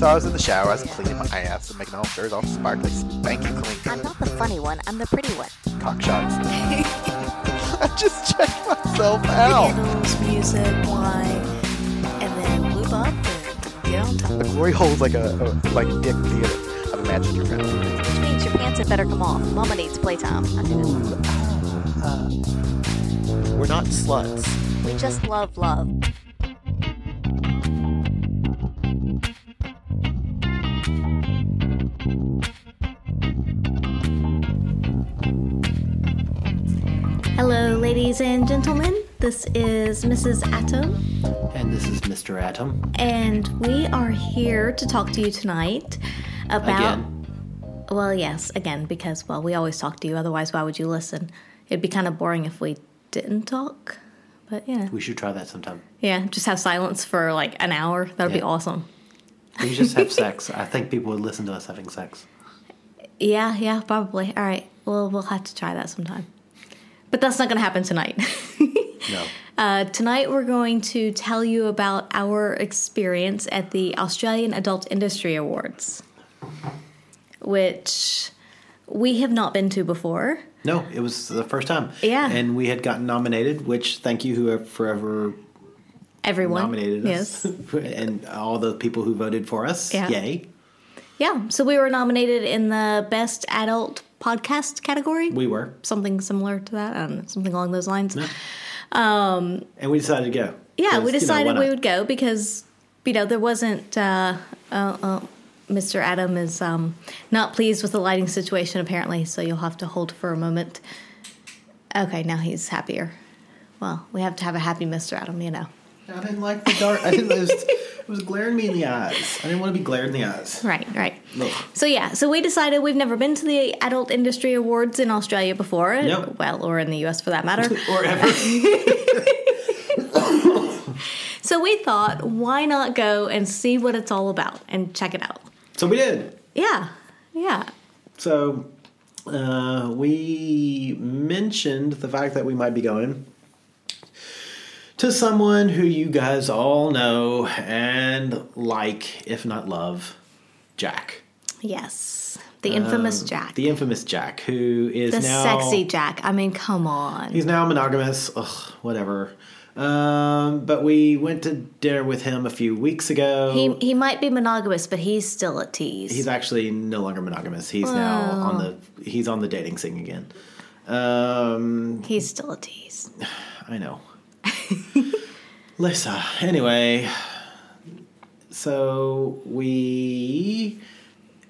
So I was in the shower, I was cleaning my ass and making all sure all sparkly, spanky clean. I'm not the funny one, I'm the pretty one. Cock shots. I just checked myself out. Candles, music, wine, and then lube up and get on top. The glory hole's like a, a like dick theater. I've imagined your friend. Which means your pants had better come off. Mama needs playtime. Uh, uh, we're not sluts. We just love love. Hello, ladies and gentlemen. This is Mrs. Atom, And this is Mr. Atom. and we are here to talk to you tonight about. Again. Well, yes, again, because, well, we always talk to you. Otherwise, why would you listen? It'd be kind of boring if we didn't talk. But yeah. We should try that sometime. Yeah, just have silence for like an hour. That'd be awesome. We just have sex. I think people would listen to us having sex. Yeah, yeah, probably. All right. Well, we'll have to try that sometime. But that's not going to happen tonight. No. Uh, tonight, we're going to tell you about our experience at the Australian Adult Industry Awards, which we have not been to before. No, it was the first time. Yeah. And we had gotten nominated, which thank you whoever forever Everyone nominated us. Yes. and all the people who voted for us. Yeah. Yay. Yeah. So we were nominated in the Best Adult Podcast category. We were. something similar to that. I don't know, something along those lines. And we decided to go. Yeah, we you know, decided we would go because you know there wasn't. Uh, uh, uh, Mr. Adam is um, not pleased with the lighting situation apparently, so you'll have to hold for a moment. Okay, now he's happier. Well, we have to have a happy Mr. Adam, you know. I didn't like the dark. I didn't. It was, glaring me in the eyes. I didn't want to be glared in the eyes. Right, right. Ugh. So yeah, so we decided we've never been to the Adult Industry Awards in Australia before. Nope. Well, or in the US for that matter. Or ever. so we thought, why not go and see what it's all about and check it out? so we did. Yeah, yeah. So uh, we mentioned the fact that we might be going to someone who you guys all know and like, if not love, Jack. Yes. The infamous Jack. Um, The infamous Jack, who is The now sexy Jack. I mean, come on. He's now monogamous. Ugh, whatever. Um, but we went to dinner with him a few weeks ago. He he might be monogamous, but he's still a tease. He's actually no longer monogamous. He's now on the he's on the dating scene again. Um, he's still a tease. I know. Lisa. Anyway, so we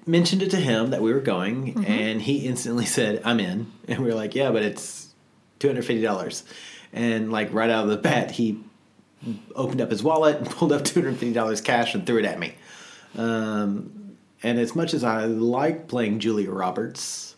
mentioned it to him that we were going, Mm-hmm. and he instantly said, "I'm in." And we were like, "Yeah, but it's two hundred fifty dollars." And like right out of the bat, he opened up his wallet and pulled up two hundred fifty dollars cash and threw it at me. Um, and as much as I like playing Julia Roberts,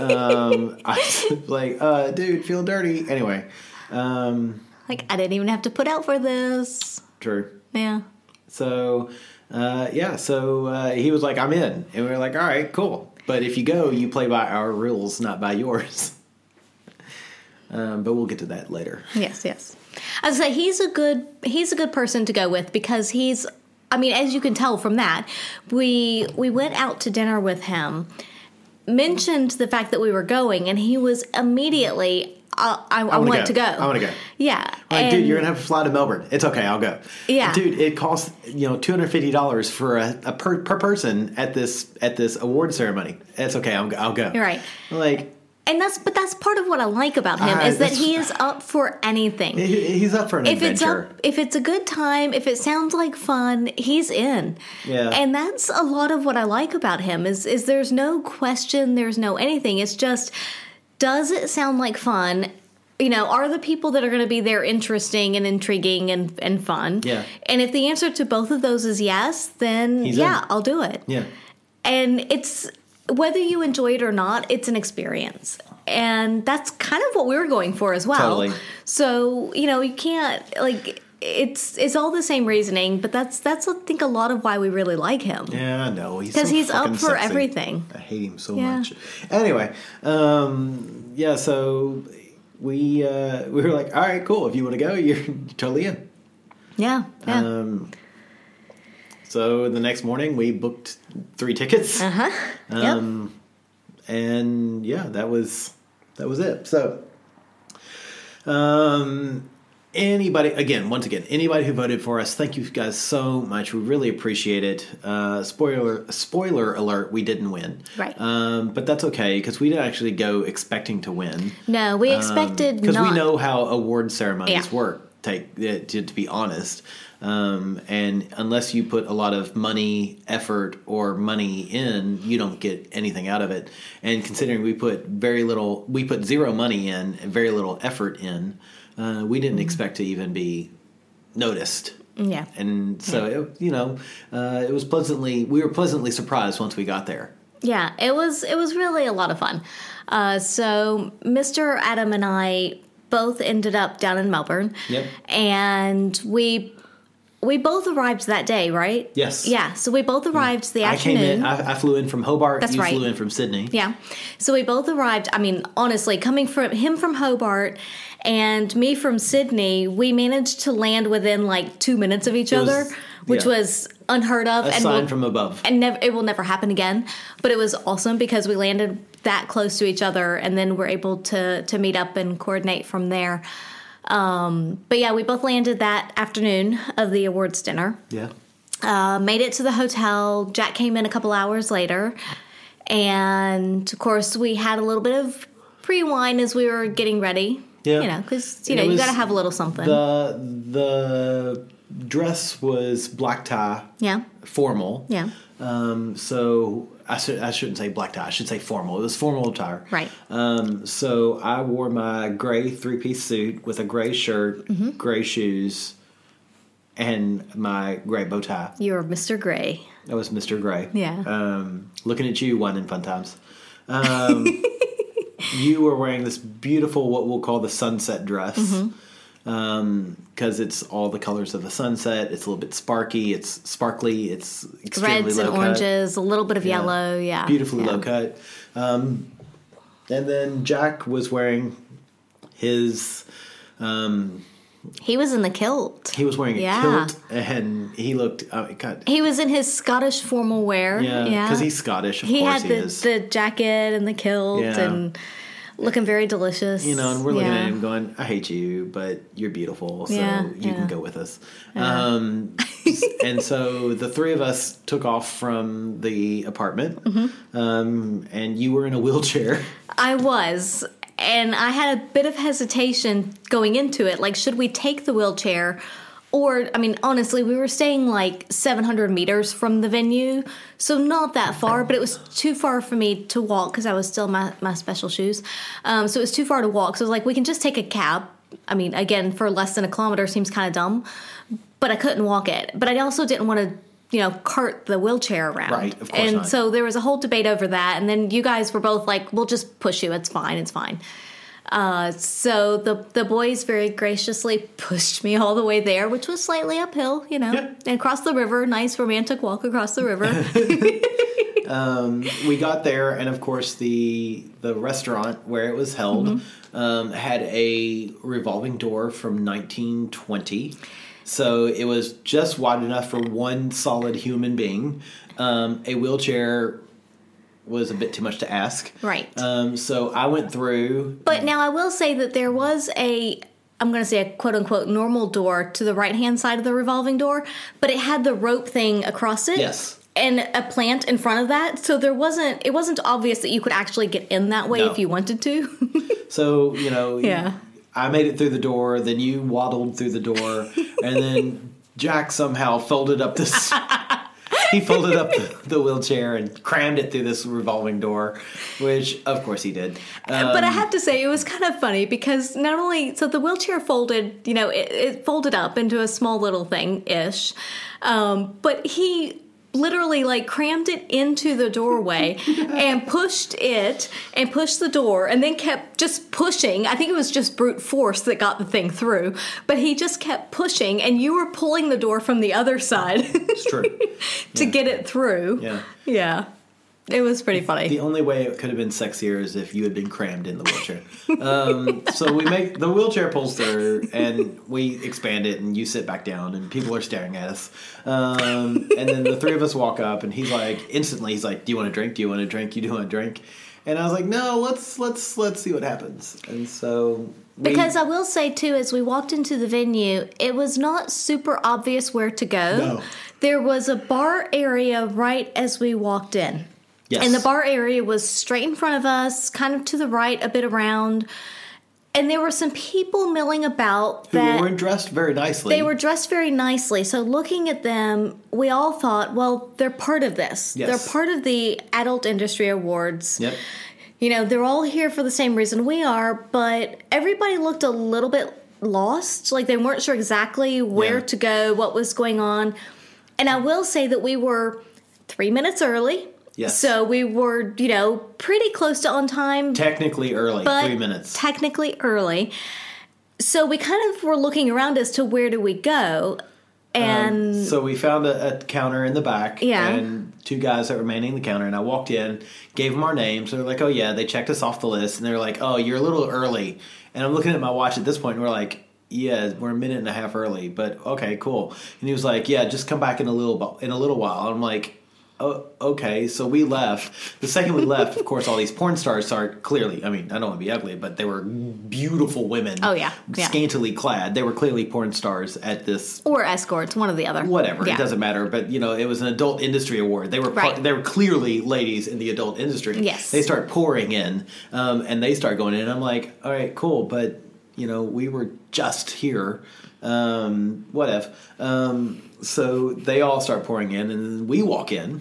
um, I was like, uh, "Dude, feel dirty." Anyway. Um, Like I didn't even have to put out for this. True. Yeah. So, uh, yeah, so uh, he was like, I'm in. And we were like, all right, cool. But if you go, you play by our rules, not by yours. um, but we'll get to that later. Yes, yes. I would say he's a good he's a good person to go with because he's I mean, as you can tell from that, we we went out to dinner with him, mentioned the fact that we were going, and he was immediately I, I, I, wanna to go. I want to go. Yeah. Like, dude, you're gonna have to fly to Melbourne. It's okay, I'll go. Yeah. dude, it costs you know two hundred fifty dollars for a, a per, per person at this at this award ceremony. It's okay, I'll, I'll go. You're right. Like And that's but that's part of what I like about him Ah, is that he is up for anything. he- he's up for an if it's adventure. up, if it's a good time, if it sounds like fun, he's in. Yeah. And that's a lot of what I like about him is is there's no question, there's no anything. It's just does it sound like fun? you know, are the people that are going to be there interesting and intriguing and, and fun? Yeah. And if the answer to both of those is yes, then He's yeah, in. I'll do it. Yeah. And it's whether you enjoy it or not, it's an experience. And that's kind of what we were going for as well. Totally. So, you know, you can't like it's it's all the same reasoning, but that's that's I think a lot of why we really like him. Yeah, I know. He's 'Cause so he's up for sexy. everything. I hate him so Yeah. much. Anyway, um, yeah. So we uh, we were like, all right, cool. If you want to go, you're totally in. Yeah. Yeah. Um, so the next morning, we booked three tickets. uh-huh. Um, and yeah, that was that was it. So, um, anybody again, once again, anybody who voted for us, thank you guys so much. We really appreciate it. Uh, spoiler spoiler alert: we didn't win, Right. Um, but that's okay because we didn't actually go expecting to win No, we expected because. Um, we know how award ceremonies Yeah. work. Take uh, to, to be honest, um, and unless you put a lot of money, effort, or money in, you don't get anything out of it. And considering we put very little, we put zero money in and very little effort in, uh, we Mm-hmm. didn't expect to even be noticed. Yeah. And so it, you know, uh, it was pleasantly. We were pleasantly surprised once we got there. Yeah, it was it was really a lot of fun. Uh, so Mr. Adam and I both ended up down in Melbourne. Yep. And we we both arrived that day, right? Yes. Yeah. So we both arrived the afternoon. I came in. I, I flew in from Hobart. That's you right. flew in from Sydney. Yeah. So we both arrived. I mean, honestly, coming from him from Hobart and me from Sydney, we managed to land within like two minutes of each was- other, which yeah. was unheard of. A and sign will- from above. and never it will never happen again. But it was awesome because we landed that close to each other, and then we're able to to meet up and coordinate from there. Um, but yeah, we both landed that afternoon of the awards dinner. Yeah. Uh, made it to the hotel. Jack came in a couple hours later, and of course we had a little bit of pre wine as we were getting ready. Yeah. you know, because you know you got to have a little something. The the dress was black tie, yeah, formal. yeah, Um, so I should I shouldn't say black tie. I should say formal. It was formal attire. Right. Um, so I wore my gray three piece suit with a gray shirt, Mm-hmm. gray shoes, and my gray bow tie. you're Mr. Gray. That was Mr. Gray. Yeah. Um, looking at you, one in fun times. Um, you were wearing this beautiful, what we'll call the sunset dress. Mm-hmm. Because it's all the colors of the sunset. It's a little bit sparky. It's sparkly. It's extremely Reds low and cut. oranges, a little bit of yellow. Yeah, beautifully yeah. low cut. Um, and then Jack was wearing his. Um, He was in the kilt. he was wearing a Yeah. kilt, and he looked. Oh, God, He was in his Scottish formal wear. yeah, Yeah, because he's Scottish. Of he course had he the, is. the jacket and the kilt Yeah. and looking very delicious. You know, and we're looking Yeah. at him going, I hate you, but you're beautiful, so Yeah, you yeah. can go with us. Um, and so the three of us took off from the apartment, Mm-hmm. um, and you were in a wheelchair. I was, and I had a bit of hesitation going into it. Like, should we take the wheelchair? Or, I mean, honestly, we were staying like 700 meters from the venue, so not that far, but it was too far for me to walk because I was still my, my special shoes. Um, so it was too far to walk. So I was like, we can just take a cab. I mean, again, for less than a kilometer seems kind of dumb, but I couldn't walk it. But I also didn't want to, you know, cart the wheelchair around. Right, of course And not. so there was a whole debate over that. And then you guys were both like, we'll just push you. It's fine. It's fine. Uh, so the the boys very graciously pushed me all the way there, which was slightly uphill, you know, Yeah. and across the river. Nice romantic walk across the river. we got there, and of course the the restaurant where it was held Mm-hmm. um, had a revolving door from 1920. So it was just wide enough for one solid human being. Um, a wheelchair was a bit too much to ask. Right. Um, so I went through. But now I will say that there was a I'm going to say a quote unquote normal door to the right hand side of the revolving door, but it had the rope thing across it. Yes. And a plant in front of that, so there wasn't. It wasn't obvious that you could actually get in that way No. if you wanted to. So you know. Yeah. I made it through the door. Then you waddled through the door, and then Jack somehow folded up this he folded up the, the wheelchair and crammed it through this revolving door, which of course he did. Um, but I have to say, it was kind of funny because not only so the wheelchair folded, you know, it, it folded up into a small little thing ish, um, but he literally like crammed it into the doorway and pushed it and pushed the door and then kept just pushing. I think it was just brute force that got the thing through, but he just kept pushing and you were pulling the door from the other side it's true. to get it through. Yeah. Yeah. It was pretty funny. The only way it could have been sexier is if you had been crammed in the wheelchair. um, so we make the wheelchair pulls through, and we expand it, and you sit back down, and people are staring at us. Um, and then the three of us walk up, and he's like, instantly, he's like, "Do you want a drink? Do you want a drink? You do want a drink?" And I was like, "No, let's let's let's see what happens." And so Because I will say too, as we walked into the venue, it was not super obvious where to go. No. There was a bar area right as we walked in. Yes. And the bar area was straight in front of us, kind of to the right, a bit around. And there were some people milling about who that were dressed very nicely. they were dressed very nicely. So looking at them, we all thought, well, they're part of this. Yes. They're part of the Adult Industry Awards Yep. you know, they're all here for the same reason we are, but everybody looked a little bit lost. Like they weren't sure exactly where Yeah. to go, what was going on. And I will say that we were three minutes early. Yes. So we were, you know, pretty close to on time, Technically early, but three minutes. technically early. So we kind of were looking around as to where do we go. Um, and So we found a, a counter in the back, Yeah. and two guys that were manning the counter. And I walked in, gave them our names. They're like, "Oh yeah," they checked us off the list, and they're like, "Oh, you're a little early." And I'm looking at my watch at this point, and we're like, "Yeah, we're a minute and a half early, but okay, cool." And he was like, "Yeah, just come back in a little in a little while." I'm like. Oh, okay, so we left. The second we left, of course, all these porn stars start clearly. I mean, I don't want to be ugly, but they were beautiful women. Oh, yeah, yeah. scantily clad. They were clearly porn stars at this or escorts, one or the other. whatever Yeah. it doesn't matter but you know it was an adult industry award they were Right. they were clearly ladies in the adult industry Yes. they start pouring in um, and they start going in and i'm like all right cool but you know we were just here um, whatever um, so they all start pouring in and we walk in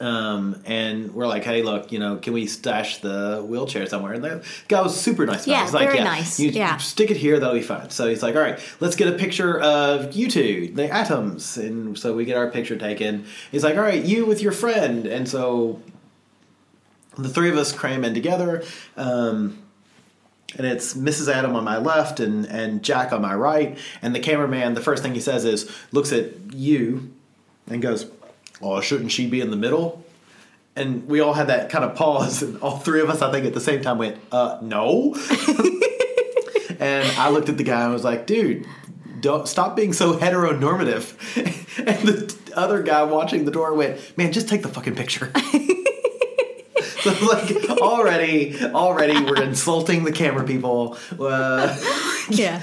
um, and we're like, hey, look, you know, can we stash the wheelchair somewhere? And the guy was super nice. about it. Yeah, He's like, very yeah, nice. You Yeah. stick it here, that'll be fine. So he's like, all right, let's get a picture of you two, the atoms. And so we get our picture taken. He's like, all right, you with your friend. And so the three of us cram in together. Um, and it's Mrs. Adam on my left and, and Jack on my right. And the cameraman, the first thing he says is, looks at you and goes, Oh, shouldn't she be in the middle? And we all had that kind of pause, and all three of us, I think, at the same time went, uh, no. and I looked at the guy and was like, dude, don't stop being so heteronormative. and the other guy watching the door went, man, just take the fucking picture. so like already, already we're insulting the camera people. Uh, Yeah.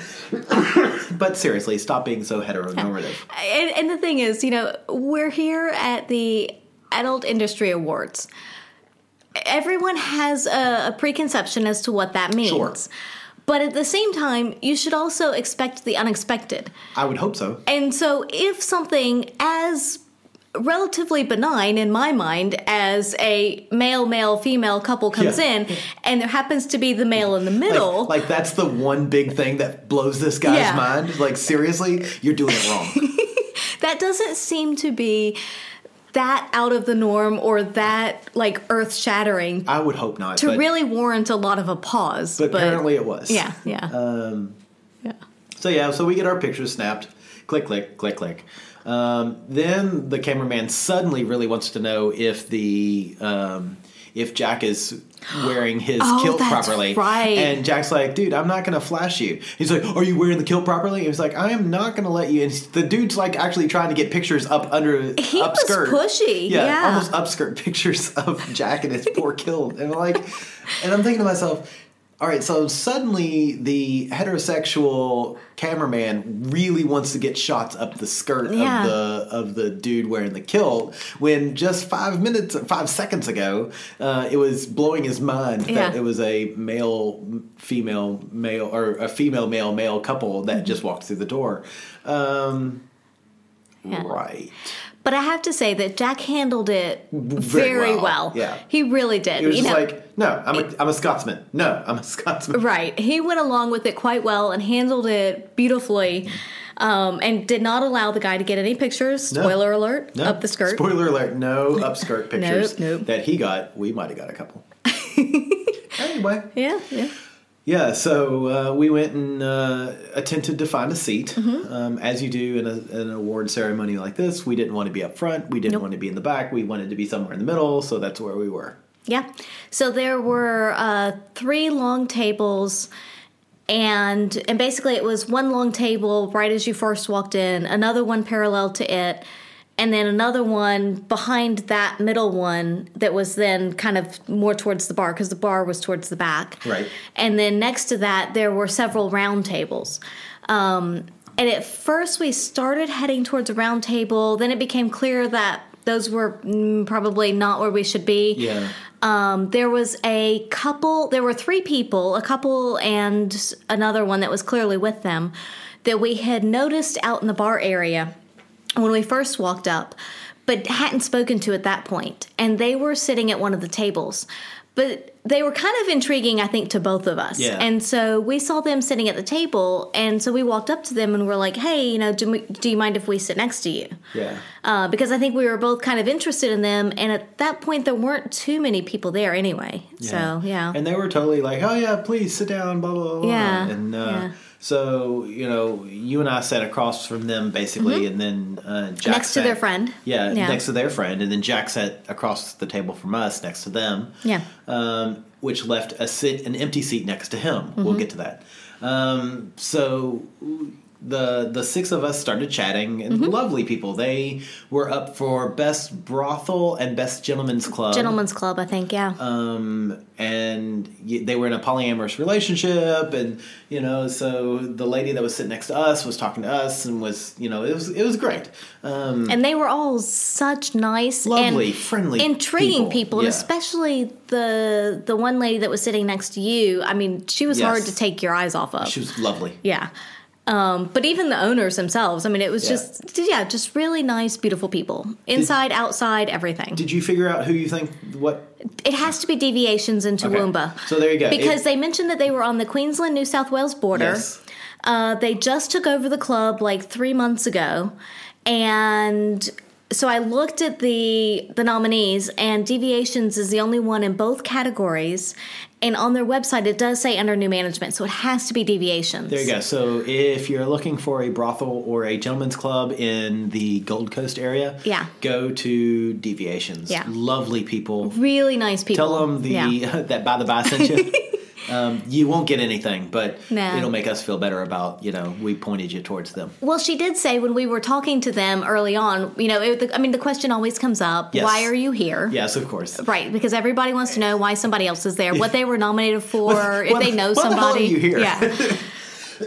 but seriously, stop being so heteronormative. And, and the thing is, you know, we're here at the Adult Industry Awards. Everyone has a, a preconception as to what that means. Sure. But at the same time, you should also expect the unexpected. I would hope so. And so, if something as relatively benign in my mind as a male male female couple comes Yeah. in and there happens to be the male in the middle Like, like that's the one big thing that blows this guy's Yeah. mind. Like seriously, you're doing it wrong. that doesn't seem to be that out of the norm or that like earth shattering I would hope not. to but, really warrant a lot of a pause. but apparently it was. yeah, yeah, Um, yeah. So yeah, so we get our pictures snapped. Click, click, click, click. Um, then the cameraman suddenly really wants to know if the um, if Jack is wearing his Oh, kilt properly. right. And Jack's like, dude, I'm not gonna flash you. He's like, are you wearing the kilt properly? And he's like, I am not gonna let you. And the dude's like actually trying to get pictures up under He up was pushy, yeah. almost upskirt pictures of Jack and his poor kilt. And I'm like, and I'm thinking to myself. All right, so suddenly the heterosexual cameraman really wants to get shots up the skirt Yeah. of the of the dude wearing the kilt. When just five minutes, five seconds ago, uh, it was blowing his mind Yeah. that it was a male, female, male, or a female, male, male couple that just walked through the door. Um, Yeah. Right. But I have to say that Jack handled it very, Very well. well, yeah. He really did. It was you just know, like, no, I'm a, I'm a Scotsman. No, I'm a Scotsman. Right. He went along with it quite well and handled it beautifully. Um, and did not allow the guy to get any pictures. No. Spoiler alert No. of the skirt. Spoiler alert, no upskirt pictures nope. that he got. We might have got a couple. anyway. yeah, yeah. Yeah, so uh, we went and uh, attempted to find a seat. Mm-hmm. Um, as you do in a, an award ceremony like this, we didn't want to be up front. We didn't Nope. want to be in the back. We wanted to be somewhere in the middle, so that's where we were. Yeah. So there were uh, three long tables, and and basically it was one long table right as you first walked in, another one parallel to it, and then another one behind that middle one that was then kind of more towards the bar because the bar was towards the back. Right. And then next to that there were several round tables. Um, and at first we started heading towards a round table. Then it became clear that those were mm, probably not where we should be. Yeah. Um, there was a couple, there were three people, a couple and another one that was clearly with them, that we had noticed out in the bar area when we first walked up, but hadn't spoken to at that point. And they were sitting at one of the tables. But they were kind of intriguing, I think, to both of us. Yeah. And so we saw them sitting at the table. And so we walked up to them and were like, hey, you know, do, we, do you mind if we sit next to you? Yeah. uh, because I think we were both kind of interested in them, and at that point there weren't too many people there anyway. So yeah, And they were totally like, oh, yeah, please sit down, blah, blah, blah. Yeah, And uh, yeah. so, you know, you and I sat across from them basically, and then uh, Jack Mm-hmm. Next to sat- their friend. Yeah, Yeah. next to their friend. And then Jack sat across the table from us next to them. Yeah. Um, which left a sit, an empty seat next to him. We'll Mm-hmm. get to that. Um, so the the six of us started chatting and Mm-hmm. lovely people. They were up for best brothel and best gentleman's club. gentlemen's club, I think. Yeah, Um, and they were in a polyamorous relationship, and you know, so the lady that was sitting next to us was talking to us, and was you know, it was it was great. Um, and they were all such nice, Lovely, friendly intriguing people. people, and especially the the one lady that was sitting next to you. I mean, she was Yes. hard to take your eyes off of. she was lovely. Yeah. Um, but even the owners themselves, I mean, it was Yeah. just, yeah, just really nice, beautiful people. Inside, outside, everything. Did you figure out who you think what? It has to be deviations in Okay. So there you go. Because It- they mentioned that they were on the Queensland New South Wales border. Yes. Uh, they just took over the club like three months ago, and so I looked at the the nominees, and Deviations is the only one in both categories. And on their website, it does say under new management, so it has to be Deviations. There you go. So if you're looking for a brothel or a gentleman's club in the Gold Coast area, Yeah. go to Deviations. Yeah. Lovely people. Really nice people. Tell them the Yeah. that by the by sent you. um, you won't get anything, but No. it'll make us feel better about you know we pointed you towards them. Well, she did say when we were talking to them early on, you know, it, I mean, the question always comes up Yes. why are you here? Yes, of course. Right, because everybody wants to know why somebody else is there, what they were nominated for, if What- they know what the somebody. you here? Yeah.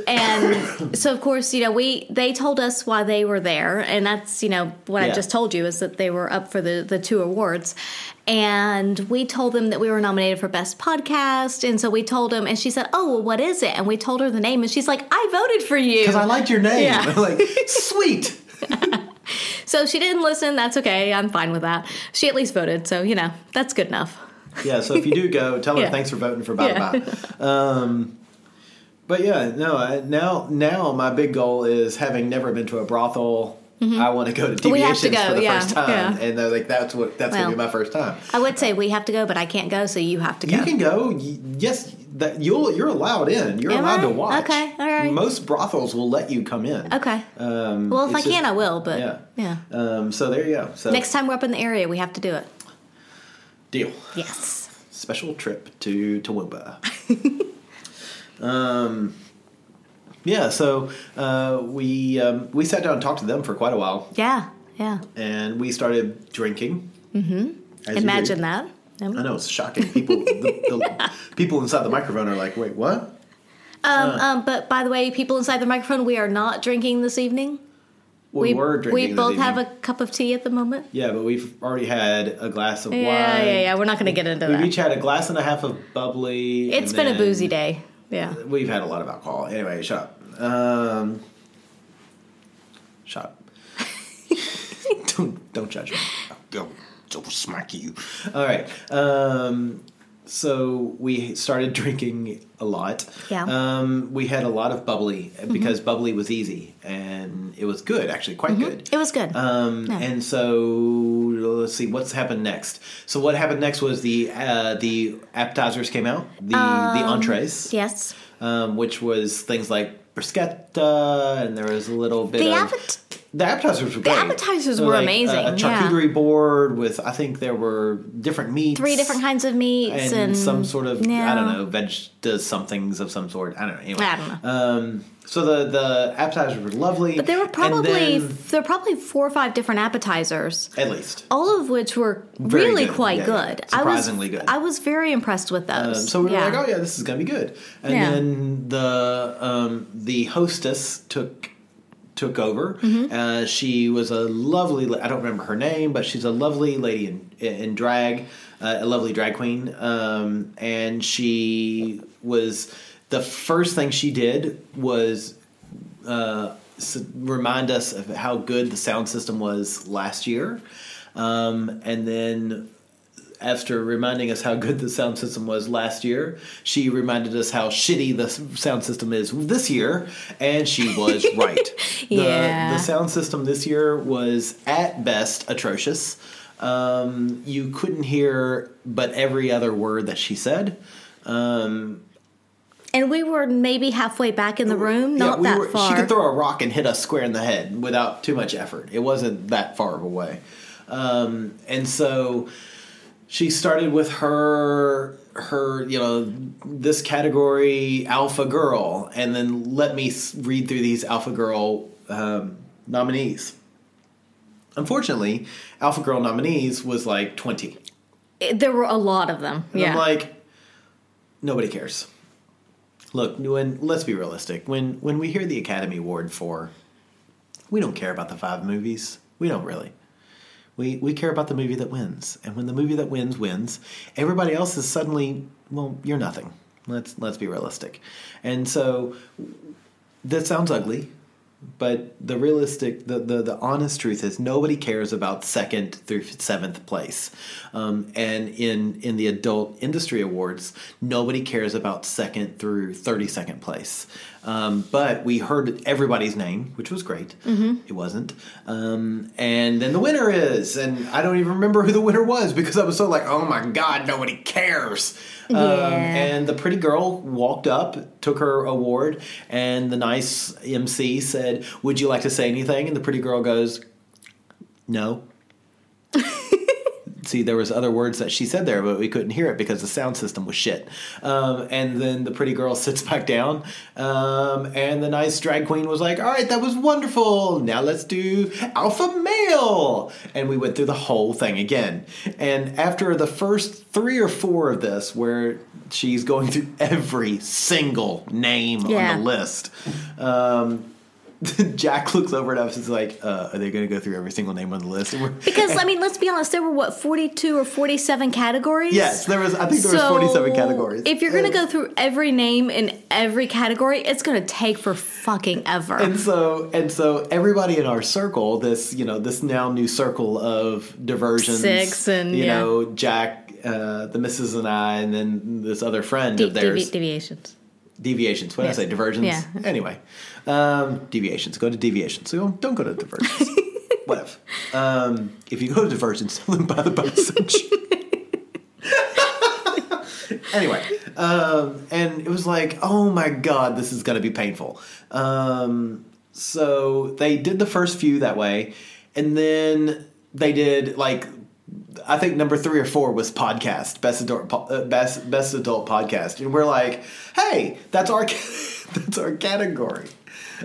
and so of course, you know, we they told us why they were there, and that's, you know, what I just told you is that they were up for the the two awards. And we told them that we were nominated for best podcast, and so we told them and she said, "Oh, well what is it?" And we told her the name and she's like, "I voted for you." Because I liked your name. Yeah. like sweet. So she didn't listen. That's okay. I'm fine with that. She at least voted, so you know that's good enough. Yeah. So if you do go, tell her Yeah. thanks for voting for Bada Yeah. Bye. Um, but yeah, no. I, now, now my big goal is having never been to a brothel. I want to go to Mm-hmm. Deviations go, for the yeah, first time, yeah. and they're like, "That's what that's gonna be my first time." I would say we have to go, but I can't go, so you have to go. You can go. Yes, that you'll you're allowed in. You're Am allowed I? to watch. Okay, all right. Most brothels will let you come in. okay. Um, Well, if I just- can, I will. But yeah. yeah. Um, so there you go. So Next time we're up in the area, we have to do it. deal. Yes. Special trip to Toowoomba. um, yeah. So uh, we um, we sat down and talked to them for quite a while, Yeah. Yeah. and we started drinking. Mm-hmm. Imagine that. I know it's shocking. People, the, the people inside the microphone are like, "Wait, what?" Um, Uh. um, but by the way, people inside the microphone, we are not drinking this evening. We, were drinking. We both have a cup of tea at the moment. Yeah, but we've already had a glass of Yeah, wine. yeah, yeah. Yeah. We're not going to get into that. We've each had a glass and a half of bubbly. It's been a boozy day. Yeah. We've had a lot of alcohol. Anyway, shut up. Um, shut up. don't don't judge me. I'll, I'll, smack you. All right. Um, so we started drinking a lot. Yeah. Um, we had a lot of bubbly because bubbly was easy and it was good, actually, quite good. It was good. Um, Yeah. And so let's see what's happened next. So what happened next was the uh, the appetizers came out, the the entrees, yes. um, which was things like bruschetta, and there was a little bit The of appet- the appetizers were The appetizers So, were like, amazing, A, a yeah. charcuterie board with I think there were different meats, Three different kinds of meats and, and, some sort of yeah. I don't know veg does somethings of some sort. I don't know. Anyway, I don't know. Um, so the the appetizers were lovely, But there were probably then- there were probably four or five different appetizers, at least. all of which were Very really good. quite Yeah, yeah. good. Surprisingly I was, good. I was very impressed with Um, those. so we were Yeah. like, oh yeah, this is gonna be good. And Yeah. then the um, the hostess took took over. Mm-hmm. Uh, she was a lovely. I don't remember her name, but she's a lovely lady in in drag, uh, a lovely drag queen. Um, and she was the first thing she did was uh, remind us of how good the sound system was last year. Um, and then after reminding us how good the sound system was last year, she reminded us how shitty the sound system is this year, and she was right. The, Yeah. the sound system this year was at best atrocious. Um, you couldn't hear but every other word that she said. Um, and we were maybe halfway back in the room, yeah, not we that were- far. She could throw a rock and hit us square in the head without too much effort. It wasn't that far of a way. Um, and so she started with her her you know this category alpha girl and then let me read through these alpha girl um, nominees unfortunately alpha girl nominees was like 20 It- there were a lot of them. and yeah. I'm like, nobody cares. Look, when let's be realistic. When when we hear the Academy Award for, we don't care about the five movies. We don't really. We we care about the movie that wins, and when the movie that wins wins, everybody else is suddenly well, you're nothing. Let's let's be realistic, and so that sounds ugly, but the realistic, the, the, the honest truth is nobody cares about second through seventh place. Um, and in, in the adult industry awards, nobody cares about second through 32nd place. Um, but we heard everybody's name, which was great. It wasn't. Um, and then the winner is, and I don't even remember who the winner was because I was so like, oh my God, nobody cares. Um, and the pretty girl walked up, took her award, and the nice MC said, Would you like to say anything? And the pretty girl goes, No. See, there was other words that she said there, but we couldn't hear it because the sound system was shit. Um, and then the pretty girl sits back down, um, and the nice drag queen was like, "All right, that was wonderful. Now let's do alpha male." And we went through the whole thing again. And after the first three or four of this, where she's going through every single name Yeah. on the list, um, Jack looks over at us and is like, uh, "Are they going to go through every single name on the list?" Because I mean, let's be honest, there were what forty two or forty seven categories. Yes, there was. I think there was forty-seven categories. If you're going to go through every name in every category, it's going to take for fucking ever. and so and so everybody in our circle, this you know this now new circle of diversions, Six and- you yeah. know Jack, uh, the missus and I, and then this other friend De- of theirs. devi- deviations. Deviations. What did I say? Diversions. Yeah. Anyway, um, deviations. Go to deviations. So don't, don't go to diversions. Whatever. Um, if you go to diversions, then buy the postage. anyway, um, and it was like, oh my god, this is going to be painful. Um, so they did the first few that way, and then they did like I think number three or four was podcast, best adult, uh, best best adult podcast, and we're like, hey, that's our that's our category.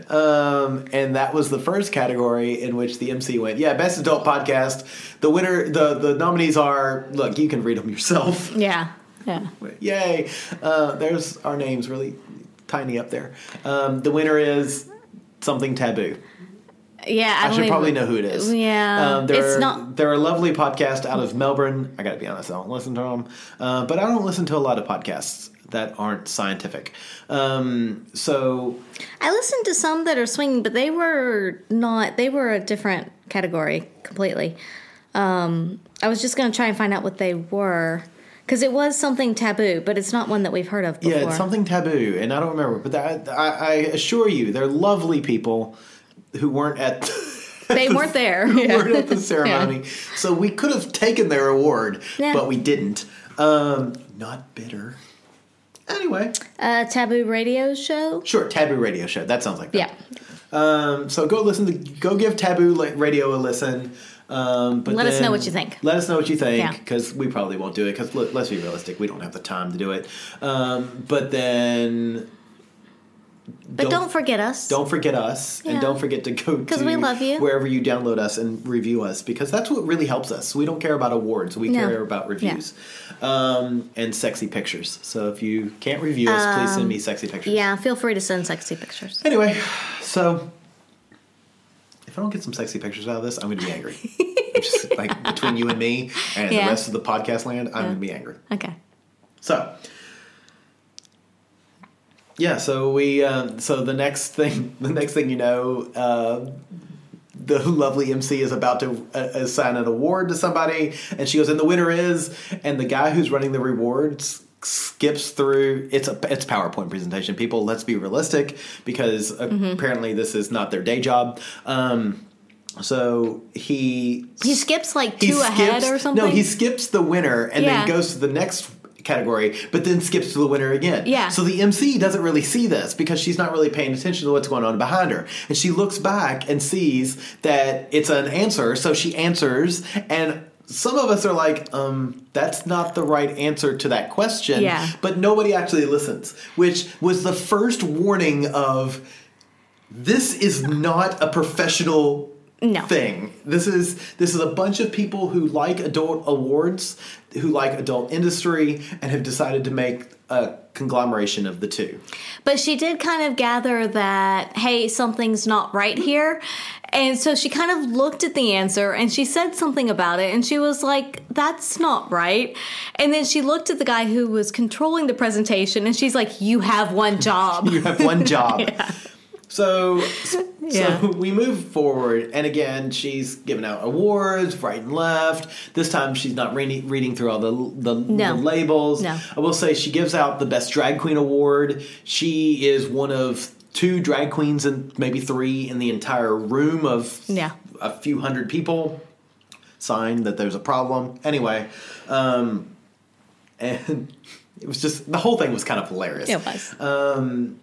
Um, and that was the first category in which the MC went, yeah, best adult podcast. The winner, the the nominees are look, you can read them yourself. Yeah, yeah. Yay! Uh, there's our names really tiny up there. Um, the winner is something taboo. Yeah, I, I, should probably even- know who it is. Yeah, um, they're, it's not. They're a lovely podcast out of Melbourne. I got to be honest, I don't listen to them, uh, but I don't listen to a lot of podcasts that aren't scientific. Um, so I listened to some that are swinging, but they were not. They were a different category completely. Um, I was just going to try and find out what they were because it was something taboo, but it's not one that we've heard of before. Yeah, it's something taboo, and I don't remember. But that, I, I assure you, they're lovely people who weren't at. They weren't there. who Yeah. weren't at the ceremony, so we could have taken their award, Yeah. but we didn't. Um, not bitter. Anyway, Uh, taboo radio show. sure. Taboo radio show. That sounds like that. Yeah. Um, so go listen to go give Taboo Radio a listen. Um, but Let us know what you think. Let us know what you think Yeah. because we probably won't do it because let's be realistic, we don't have the time to do it. Um, but then But don't, forget us. don't forget us and don't forget to go because we love you. wherever you download us and review us because that's what really helps us. We don't care about awards, we No. care about reviews um, and sexy pictures. So if you can't review us, please send me sexy pictures. Um, Yeah, feel free to send sexy pictures. Anyway, so if I don't get some sexy pictures out of this, I'm going to be angry. Just like between you and me and Yeah. the rest of the podcast land, I'm going to be angry. Okay. So, yeah. So we. Uh, so the next thing, the next thing you know, uh, the lovely MC is about to uh, assign an award to somebody, and she goes, "And the winner is," and the guy who's running the rewards skips through it's a it's PowerPoint presentation. People, let's be realistic because apparently this is not their day job. Um, so he He skips like two ahead or something. No, he skips the winner and Yeah. then goes to the next category, but then skips to the winner again. Yeah. So the MC doesn't really see this because she's not really paying attention to what's going on behind her. And she looks back and sees that it's an answer, so she answers and some of us are like, um, that's not the right answer to that question. Yeah. But nobody actually listens, which was the first warning of this is not a professional No. thing. This is this is a bunch of people who like adult awards, who like adult industry, and have decided to make a conglomeration of the two. But she did kind of gather that, hey, something's not right here. And so she kind of looked at the answer and she said something about it. And she was like, that's not right. And then she looked at the guy who was controlling the presentation and she's like, you have one job. You have one job. So, so Yeah. we move forward, and again, she's giving out awards right and left. This time, she's not reading, reading through all the the, No. the labels. No. I will say she gives out the best drag queen award. She is one of two drag queens and maybe three in the entire room of Yeah. a few hundred people. Sign that there's a problem. Anyway, um, and it was just the whole thing was kind of hilarious. It was. Um,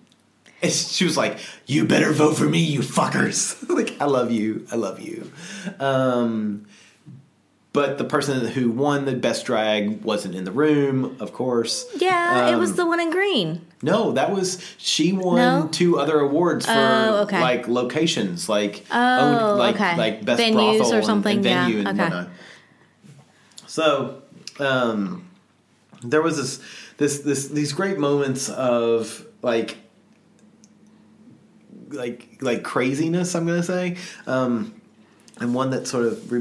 and she was like, "You better vote for me, you fuckers!" like, I love you, I love you. Um, but the person who won the best drag wasn't in the room, of course. yeah, it was Um, the one in green. No, that was she won No? two other awards for Oh, okay. like locations, like Oh, like okay. like best Venues brothel or something, and, yeah, venue and okay. whatnot. So, um, there was this this this these great moments of like like like craziness. I'm gonna say. Um, and one that sort of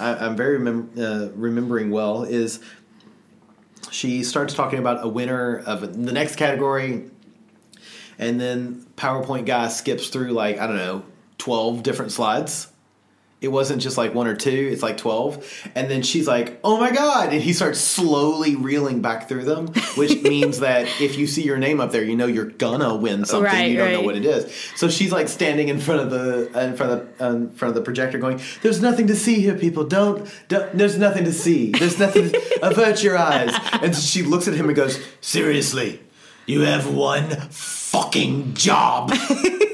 I, I'm very remem- uh, remembering well is she starts talking about a winner of the next category and then PowerPoint guy skips through like I don't know, 12 different slides. It wasn't just like one or two, it's like 12. And then she's like, "Oh my god." And he starts slowly reeling back through them, which means that if you see your name up there, you know you're gonna win something. Right, you don't know what it is. So she's like standing in front of the in front of the in front of the projector going, "There's nothing to see here, people. Don't, don't there's nothing to see. There's nothing to, avert your eyes." And she looks at him and goes, "Seriously, you have one fucking job."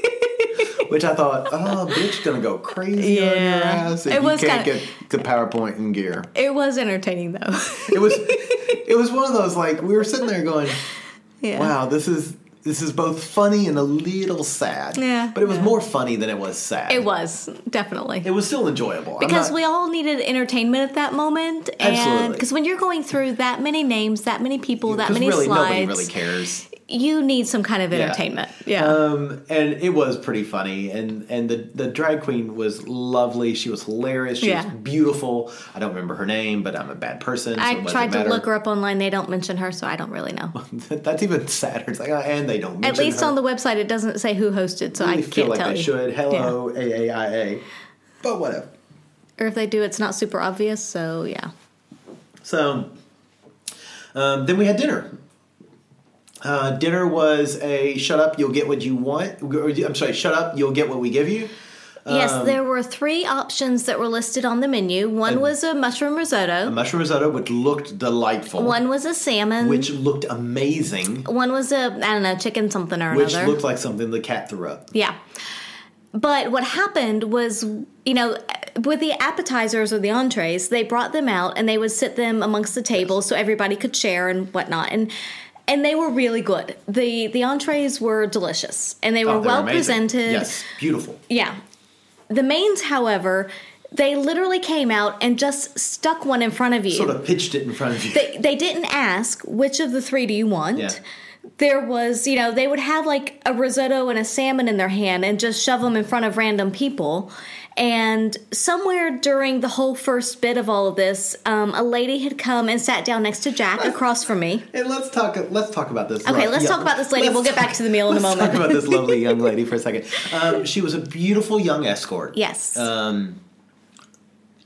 Which I thought, oh, bitch, gonna go crazy on your ass if It you can't kinda- get the PowerPoint in gear. It was entertaining though. It was, it was one of those like we were sitting there going, yeah. wow, this is this is both funny and a little sad. Yeah, but it was yeah. more funny than it was sad. It was, definitely. It was still enjoyable because not- we all needed entertainment at that moment, and Absolutely. because when you're going through that many names, that many people, that many really slides, nobody really cares. You need some kind of entertainment. Yeah, Um, and it was pretty funny, and and the the drag queen was lovely. She was hilarious. She Yeah. was beautiful. I don't remember her name, but I'm a bad person. So I tried to matter. look her up online. They don't mention her, so I don't really know. That's even sadder. It's like, uh, and they don't. At least her. on the website, it doesn't say who hosted, so I really can't feel like tell they you. should. Hello, AAIA. But whatever. or if they do, it's not super obvious. So yeah. So um, then we had dinner. Uh, dinner was a shut up, you'll get what you want. I'm sorry, shut up, you'll get what we give you. Yes, Um, there were three options that were listed on the menu. One was a mushroom risotto. A mushroom risotto, which looked delightful, One was a salmon. which looked amazing, one was a I don't know chicken something or which another. Which looked like something the cat threw up. Yeah. But what happened was, you know, with the appetizers or the entrees, they brought them out and they would sit them amongst the table so everybody could share and whatnot. And and they were really good. The the entrees were delicious and they oh, were Oh, well amazing. presented. Yes, beautiful. Yeah. The mains, however, they literally came out and just stuck one in front of you. Sort of pitched it in front of you. They they didn't ask which of the three do you want. Yeah. There was, you know, they would have like a risotto and a salmon in their hand and just shove them in front of random people. And somewhere during the whole first bit of all of this, um, a lady had come and sat down next to Jack across from me. And let's talk. Let's talk about this. Okay, let's yeah. talk about this lady. We'll get back to the meal in a let's moment. Talk about this lovely young lady for a second. Um, she was a beautiful young escort. Yes. Um,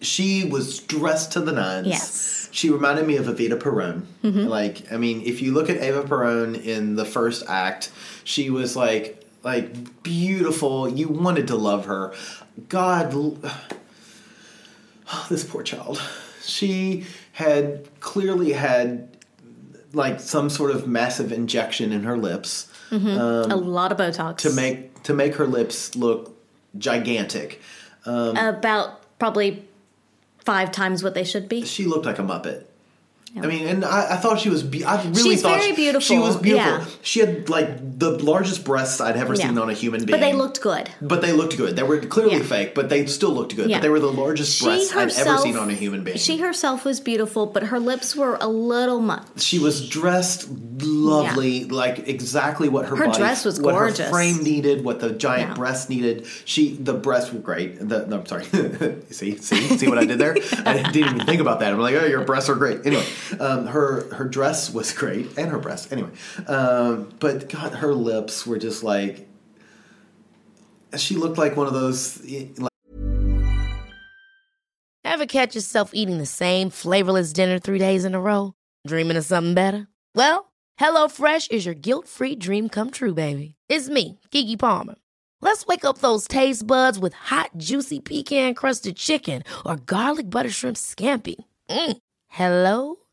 she was dressed to the nines. Yes. She reminded me of Evita Peron. Like, I mean, if you look at Eva Peron in the first act, she was like, like beautiful. You wanted to love her. God, this poor child. She had clearly had like some sort of massive injection in her lips mm-hmm. um, a lot of Botox. to make to make her lips look gigantic. Um, about probably five times what they should be. She looked like a muppet. I mean, and I, I thought she was. Be- I really She's thought very she, beautiful, She was beautiful. yeah. She had like the largest breasts I'd ever seen on a human being. But they looked good. But they looked good. They were clearly Yeah. fake, but they still looked good. Yeah. But they were the largest breasts I'd ever seen on a human being. She herself was beautiful, but her lips were a little much. She was dressed lovely, like exactly what her Her body, dress was gorgeous. what her frame needed, what the giant Yeah. breasts needed. She the breasts were great. The, no, I'm sorry. see, see, see what I did there? I didn't even think about that. I'm like, oh, your breasts are great. Anyway, um, her her dress was great, and her breasts. Anyway, um, but God, her lips were just like. She looked like one of those. Like, Ever catch yourself eating the same flavorless dinner three days in a row? Dreaming of something better? Well, HelloFresh is your guilt free dream come true, baby. It's me, Keke Palmer. Let's wake up those taste buds with hot, juicy pecan crusted chicken or garlic butter shrimp scampi. Mm. Hello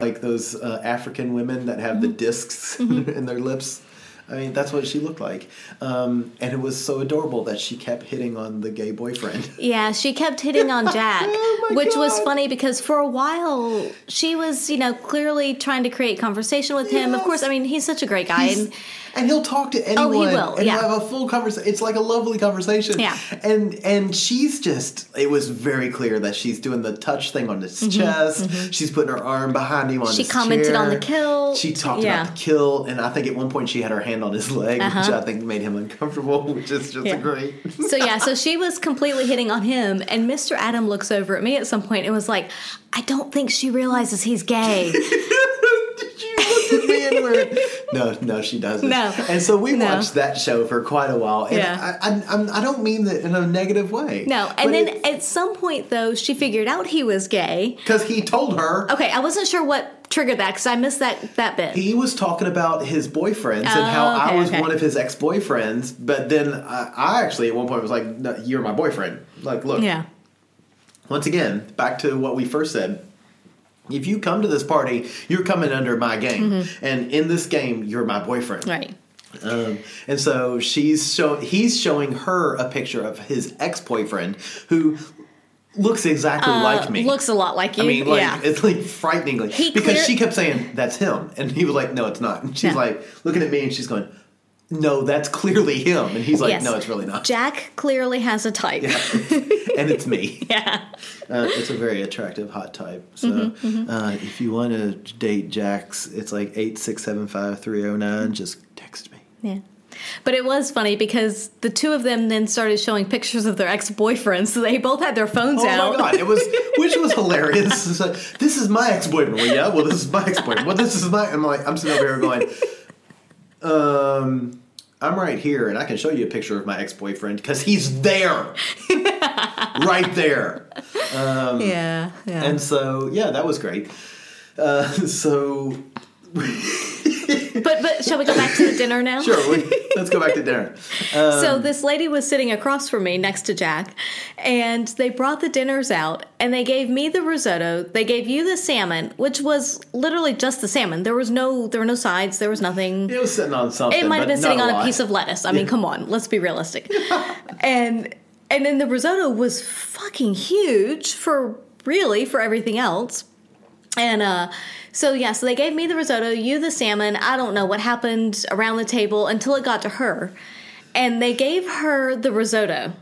like those uh, African women that have the discs in their lips. I mean, that's what she looked like. Um, and it was so adorable that she kept hitting on the gay boyfriend. Yeah, she kept hitting on Jack, Oh which was funny because for a while she was, you know, clearly trying to create conversation with him. Of course, I mean, he's such a great guy. He's- And and he'll talk to anyone. Oh, he will, And yeah. he'll have a full conversation. It's like a lovely conversation. Yeah. And and she's just. It was very clear that she's doing the touch thing on his chest. She's putting her arm behind him on Mm-hmm, She commented on the kill. She talked Yeah. about the kill, and I think at one point she had her hand on his leg, which Uh-huh. I think made him uncomfortable, which is just Yeah. great. so yeah, so she was completely hitting on him, and Mr. Adam looks over at me at some point and was like, "I don't think she realizes he's gay." Did you look at me and went, no, no, she doesn't. No. And so we No. watched that show for quite a while. And Yeah. I, I, I don't mean that in a negative way. No, and then at some point though, she figured out he was gay. Because he told her. Okay, I wasn't sure what triggered that because I missed that that bit. He was talking about his boyfriends and Oh, how I was okay. one of his ex boyfriends, but then I, I actually at one point was like, no, "You're my boyfriend." Like, look, yeah, once again, back to what we first said. If you come to this party, you're coming under my game, and in this game, you're my boyfriend. Mm-hmm. right. Um, and so she's show he's showing her a picture of his ex boyfriend who looks exactly like me. Uh, Looks a lot like you. I mean, like yeah. it's like frighteningly He because clear- she kept saying that's him, and he was like, "No, it's not." And she's Yeah. like looking at me, and she's going, no, that's clearly him. And he's like, Yes. no, it's really not. Jack clearly has a type. and it's me. Yeah. Uh, it's a very attractive hot type. So Mm-hmm, Uh, if you want to date Jack's, it's like 8675309. Just text me. Yeah. But it was funny because the two of them then started showing pictures of their ex boyfriends. So they both had their phones Oh out. my god, it was which was hilarious. Like, this is my ex boyfriend. Well, yeah, well, this is my ex boyfriend. Well, this is my. I'm like, I'm sitting over here going, um, I'm right here, and I can show you a picture of my ex boyfriend because he's there, right there. Yeah. Yeah. And so, yeah, that was great. Uh, so, but but shall we go back to the dinner now? sure, we, let's go back to dinner. so um, this lady was sitting across from me next to Jack, and they brought the dinners out, and they gave me the risotto. They gave you the salmon, which was literally just the salmon. There was no there were no sides. There was nothing. It was sitting on something. It might have been sitting on a lot. piece of lettuce. I mean, come on, let's be realistic. and and then the risotto was fucking huge for really for everything else. And uh so yeah, so they gave me the risotto, you the salmon. I don't know what happened around the table until it got to her. And they gave her the risotto.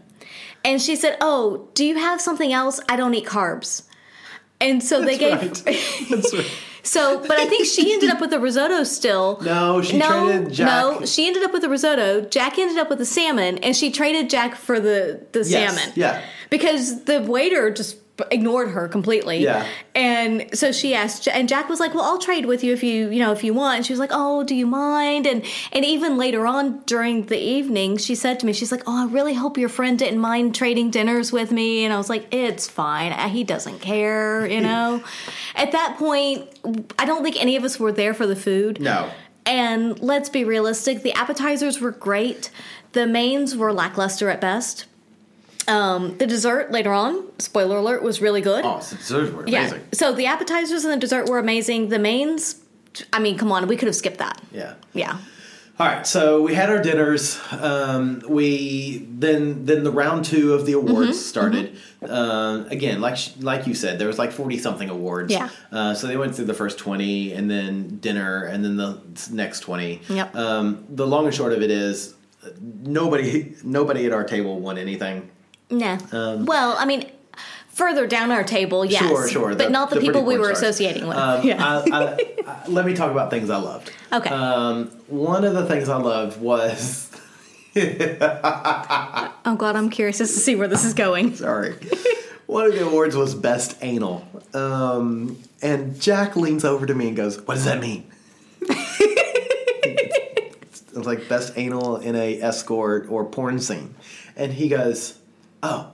And she said, "Oh, do you have something else? I don't eat carbs." And so they gave Right. That's right. so, but I think she ended up with the risotto still. No, she no, traded Jack. No, she ended up with the risotto. Jack ended up with the salmon, and she traded Jack for the the Yes, salmon. yeah. because the waiter just ignored her completely. Yeah. and so she asked, and Jack was like, "Well, I'll trade with you if you you know if you want." And she was like, "Oh, do you mind?" And and even later on during the evening, she said to me, "She's like, oh, I really hope your friend didn't mind trading dinners with me." And I was like, "It's fine. Uh, He doesn't care, you know." At that point, I don't think any of us were there for the food. No. And let's be realistic, the appetizers were great. The mains were lackluster at best. Um, the dessert later on, spoiler alert, was really good. Oh, so desserts were yeah. amazing. So the appetizers and the dessert were amazing. The mains, I mean, come on, we could have skipped that. Yeah. Yeah. All right, so we had our dinners. Um, we then then the round two of the awards Mm-hmm, started. Uh, again, like sh- like you said, there was like forty something awards. Yeah. Uh, so they went through the first twenty, and then dinner, and then the next twenty. Yep. Um, the long and short of it is, uh, nobody nobody at our table won anything. Nah. well, I mean, further down our table, yes. Um, Sure, sure. But not the, people we were stars. associating with. Um, yeah. I, I, I, let me talk about things I loved. Okay. Um, one of the things I loved was oh, God, I'm curious as to see where this is going. sorry. One of the awards was best anal, um, and Jack leans over to me and goes, "What does that mean?" it's, it's like best anal in a escort or porn scene, and he goes, "Oh,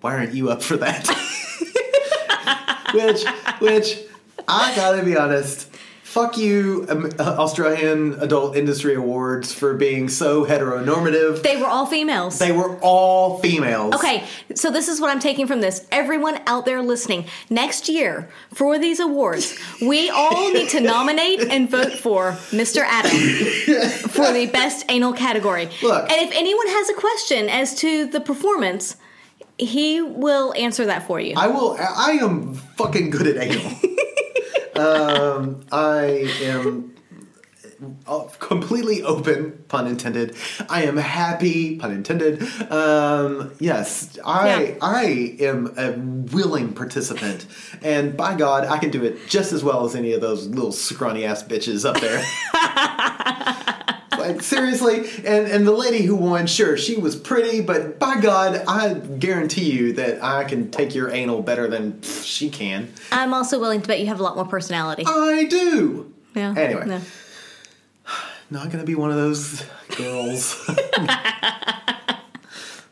why aren't you up for that?" which, which, I gotta be honest. Fuck you, um, uh, Australian Adult Industry Awards, for being so heteronormative. They were all females. They were all females. Okay, so this is what I'm taking from this. Everyone out there listening, next year for these awards, we all need to nominate and vote for Mr. Adam for the best anal category. Look. and if anyone has a question as to the performance, he will answer that for you. I will. I am fucking good at anal. um, I am completely open, pun intended. I am happy, pun intended. Um, yes, I Yeah. I am a willing participant, and by God, I can do it just as well as any of those little scrawny ass bitches up there. Like seriously, and and the lady who won, sure, she was pretty, but by God, I guarantee you that I can take your anal better than she can. I'm also willing to bet you have a lot more personality. I do. yeah. Anyway. No. Not gonna be one of those girls.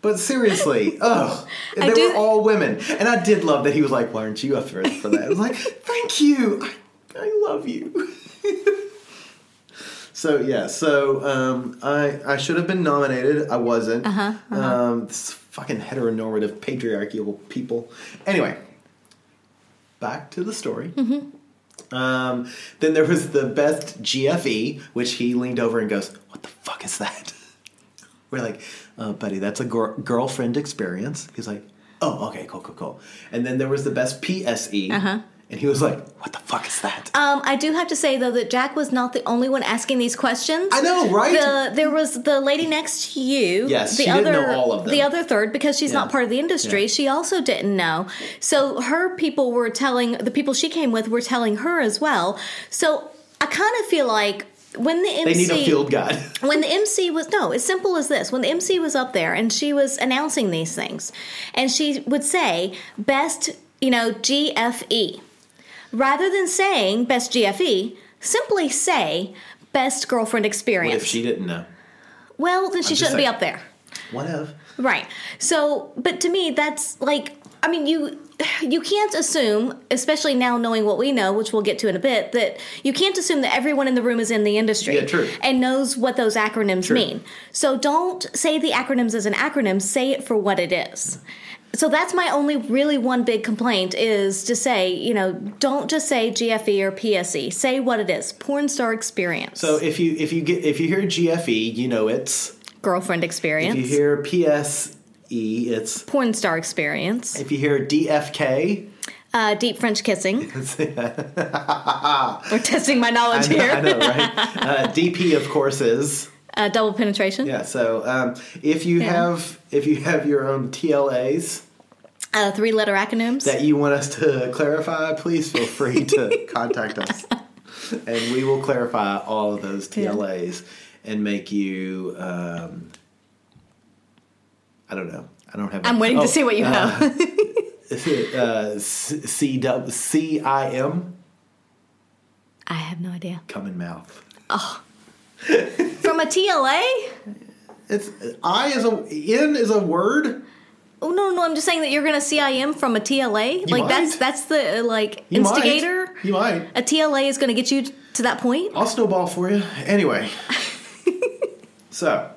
but seriously, oh, they do- were all women, and I did love that he was like, "Why aren't you up for, for that?" I was like, "Thank you, I, I love you." so yeah, so um, I I should have been nominated. I wasn't. Uh-huh, Um, this fucking heteronormative patriarchal people. Anyway, back to the story. Um, then there was the best GFE, which he leaned over and goes, "What the fuck is that?" We're like, uh, "Buddy, that's a gir- girlfriend experience." He's like, "Oh, okay, cool, cool, cool." And then there was the best PSE, and he was like, "What the fuck is that? Um, I do have to say though that Jack was not the only one asking these questions. I know, right? The, there was the lady next to you. Yes, the she other, didn't know all of them. The other third, because she's Yeah. not part of the industry, Yeah. she also didn't know. So her people were telling the people she came with were telling her as well. So I kind of feel like when the MC they need a field guide. when the MC was no, as simple as this. When the MC was up there and she was announcing these things, and she would say best, you know, GFE, rather than saying best GFE, simply say best girlfriend what experience. if she didn't know? well, then she shouldn't be up there. What if? Right. So, but to me, that's like, I mean, you you can't assume, especially now knowing what we know, which we'll get to in a bit, that you can't assume that everyone in the room is in the industry Yeah, and knows what those acronyms True. mean. So don't say the acronyms as an acronym. Say it for what it is. So that's my only really one big complaint is to say, you know, don't just say GFE or PSE. Say what it is. Porn star experience. So if you if you get if you hear GFE, you know it's. girlfriend experience. If you hear PSE, it's. porn star experience. If you hear DFK, Uh, deep French kissing. We're testing my I knowledge know, here. I know right? Uh, DP, of course, is. Uh, double penetration. Yeah. So um, if you have if you have your own TLAs Uh, three letter acronyms. that you want us to clarify, please feel free to contact us, and we will clarify all of those TLAs and make you. Um, I don't know. I don't have. I'm waiting oh, to see what you have. Uh, C W C I M I have no idea. come in mouth. Oh, From a TLA? It's I is a N is a word. Oh no, no, I'm just saying that you're gonna CIM from a TLA. like might. that's that's the uh, like You might. instigator. You might. A TLA is gonna get you to that point. I'll snowball for you. Anyway, so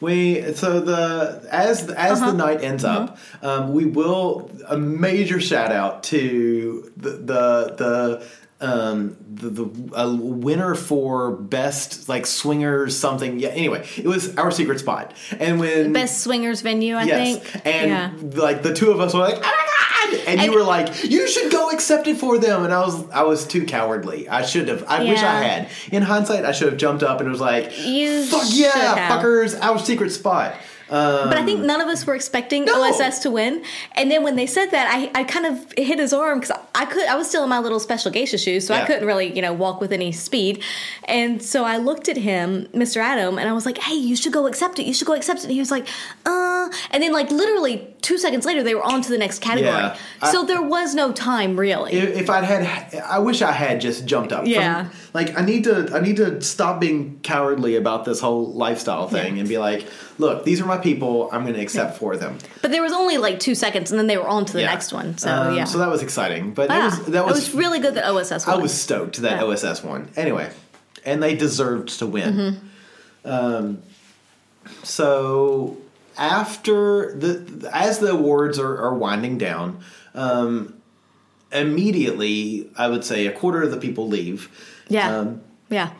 we so the as as Uh-huh. the night ends up, um, we will a major shout out to the the the. Um, the the winner for best like swingers something. Yeah anyway it was our secret spot. And when Best swingers venue, I yes. think. and yeah. like the two of us were like oh my god! And, you were like you should go accept it for them. And I was I was too cowardly. I should have I wish I had. In hindsight I should have jumped up and was like You fuck yeah fuckers our secret spot um, But I think none of us were expecting No. OSS to win. And then when they said that, I, I kind of hit his arm because I could I was still in my little special geisha shoes, so I couldn't really you know walk with any speed. And so I looked at him, Mr. Adam, and I was like, "Hey, you should go accept it. You should go accept it." And he was like, "Uh," and then like literally two seconds later, they were on to the next category. Yeah. I- so there was no time really. if, if I'd had, I wish I had just jumped up. From- Yeah. like I need to, I need to stop being cowardly about this whole lifestyle thing and be like, look, these are my people. I'm going to accept for them. but there was only like two seconds, and then they were on to the Yeah. next one. So Um, yeah, So that was exciting, but that Ah, was that was, it was really good that OSS won. I was stoked that Yeah. OSS won. Anyway, and they deserved to win. Mm-hmm. Um, so after the as the awards are, are winding down, um, immediately I would say a quarter of the people leave. yeah, Um, yeah.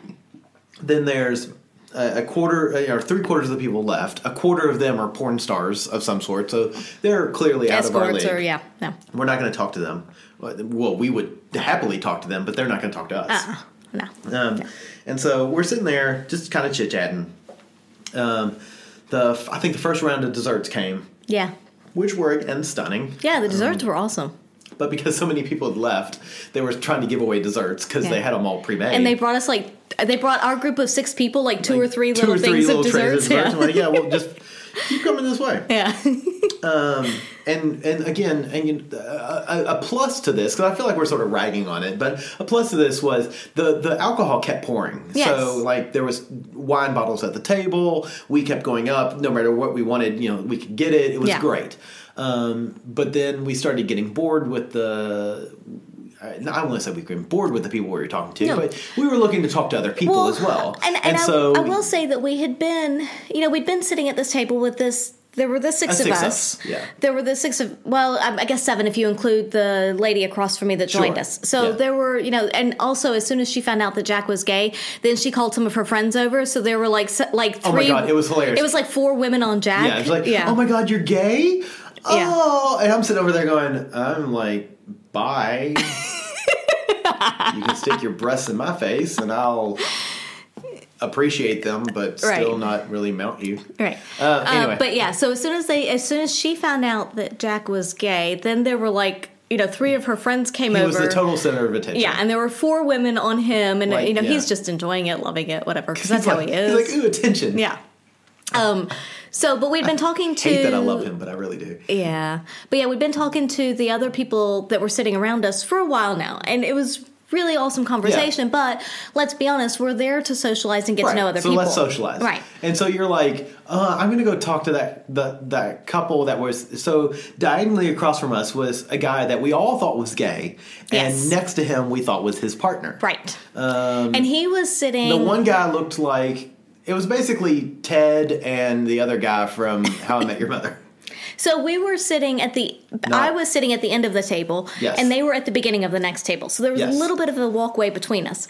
then there's a, a quarter uh, or three quarters of the people left. A quarter of them are porn stars of some sort, so they're clearly out of our Escorts league. or yeah, no. We're not going to talk to them. Well, we would happily talk to them, but they're not going to talk to us. Uh-uh. No. Um, And so we're sitting there just kind of chit chatting. Um, the I think the first round of desserts came, Yeah. which were again stunning. Yeah, the desserts um, were awesome. But because so many people had left, they were trying to give away desserts because Yeah. they had them all pre-made. And they brought us like they brought our group of six people like two or three Two little or three things little of desserts. desserts. Yeah. Like, yeah, well, just keep coming this way. yeah. um, and and again, and you, a, a plus to this because I feel like we're sort of ragging on it, but a plus to this was the the alcohol kept pouring. Yes. So like there was wine bottles at the table. We kept going up, no matter what we wanted. You know, we could get it. It was Yeah. great. Um, but then we started getting bored with the. I I don't say we getting bored with the people we were talking to, No. but we were looking to talk to other people as well. And, and, I, so I will say that we had been, you know, we'd been sitting at this table with this. There were the six Uh, of six of us. us, yeah. There were the six of, well, I I guess seven if you include the lady across from me that joined Sure. us. So Yeah. there were, you know, and also as soon as she found out that Jack was gay, then she called some of her friends over. So there were like like Oh my three. God, it was hilarious. It was like four women on Jack. Yeah, it's like, oh my god, you're gay? Yeah. Oh, and I'm sitting over there going, I'm like, bye. you can stick your breasts in my face, and I'll appreciate them, but still Right. not really mount you. Right. Uh, anyway. but yeah, so as soon as they, as soon as she found out that Jack was gay, then there were like, you know, three of her friends came He over. was the total center of attention. yeah, and there were four women on him, and Like, you know yeah. he's just enjoying it, loving it, whatever, because that's He's how like, he is. He's like, ooh, attention. yeah. Um. So, but we'd been talking to. Hate that I love him, but I really do. Yeah. But yeah, we've been talking to the other people that were sitting around us for a while now, and it was really awesome conversation. But let's be honest, we're there to socialize and get Right. to know other so people. So let's socialize. Right. And so you're like, uh, I'm going to go talk to that the, that couple that was so diagonally across from us was a guy that we all thought was gay, Yes. and next to him we thought was his partner. Right. and he was sitting. Um, The one guy looked like it was basically Ted and the other guy from How I Met Your Mother. So we were sitting at the. I was sitting at the end of the table, Yes. and they were at the beginning of the next table. So there was Yes. a little bit of a walkway between us.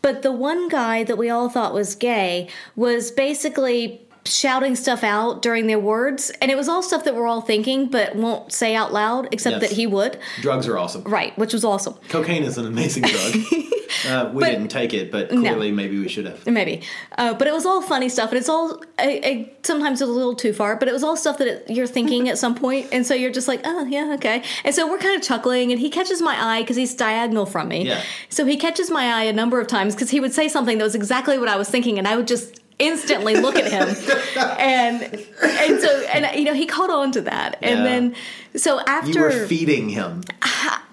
But the one guy that we all thought was gay was basically shouting stuff out during their words, and it was all stuff that we're all thinking but won't say out loud, except Yes. that he would. Drugs are awesome. Right, which was awesome. Cocaine is an amazing drug. uh, we But- didn't take it, but clearly maybe we should have. Maybe, uh, but it was all funny stuff, and it's all I, I, sometimes it's a little too far. But it was all stuff that it, you're thinking at some point, and so you're just like, oh yeah, okay. And so we're kind of chuckling, and he catches my eye because he's diagonal from me. Yeah. So he catches my eye a number of times because he would say something that was exactly what I was thinking, and I would just instantly look at him, and and so and you know he caught on to that, and Yeah. then so You after were feeding him.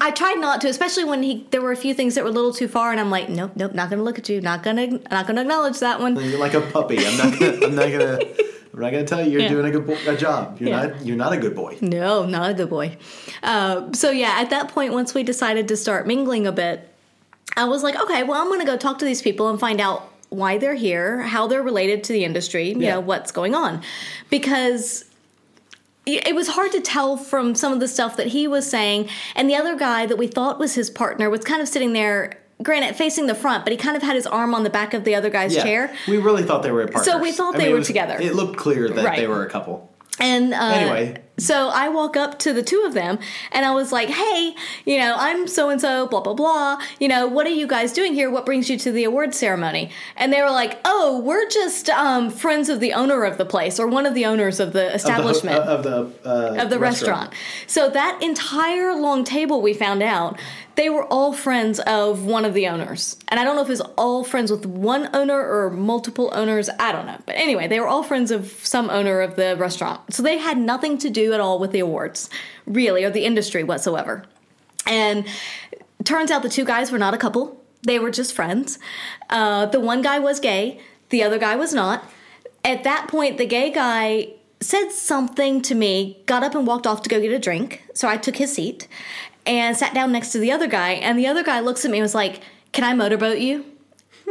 I tried not to, especially when he there were a few things that were a little too far, and I'm like, nope, nope, not gonna look at you, not gonna, not gonna acknowledge that one. You're like a puppy. I'm not. Gonna, I'm not gonna. I'm not gonna tell you you're Yeah. doing a good bo- a job. You're Yeah. not. You're not a good boy. No, not a good boy. Uh, so yeah, at that point, once we decided to start mingling a bit, I was like, okay, well, I'm gonna go talk to these people and find out why they're here, how they're related to the industry, you Yeah. know, what's going on, because it was hard to tell from some of the stuff that he was saying and the other guy that we thought was his partner was kind of sitting there granted facing the front but he kind of had his arm on the back of the other guy's Yeah. chair We really thought they were partners. So we thought they it were was- together. It looked clear that Right. they were a couple. and uh, Anyway. So I walk up to the two of them and I was like, hey, you know, I'm so and so, blah, blah, blah. You know, what are you guys doing here? What brings you to the award ceremony? And they were like, oh, we're just um, friends of the owner of the place or one of the owners of the Of the, establishment. of the, uh, of the restaurant. So that entire long table we found out, they were all friends of one of the owners. And I don't know if it was all friends with one owner or multiple owners. I don't know. But anyway, they were all friends of some owner of the restaurant. So they had nothing to do at all with the awards, really, or the industry whatsoever. And turns out the two guys were not a couple. They were just friends. Uh, the one guy was gay, the other guy was not. At that point, the gay guy said something to me, got up and walked off to go get a drink. So I took his seat and sat down next to the other guy. And the other guy looks at me and was like, Can I motorboat you?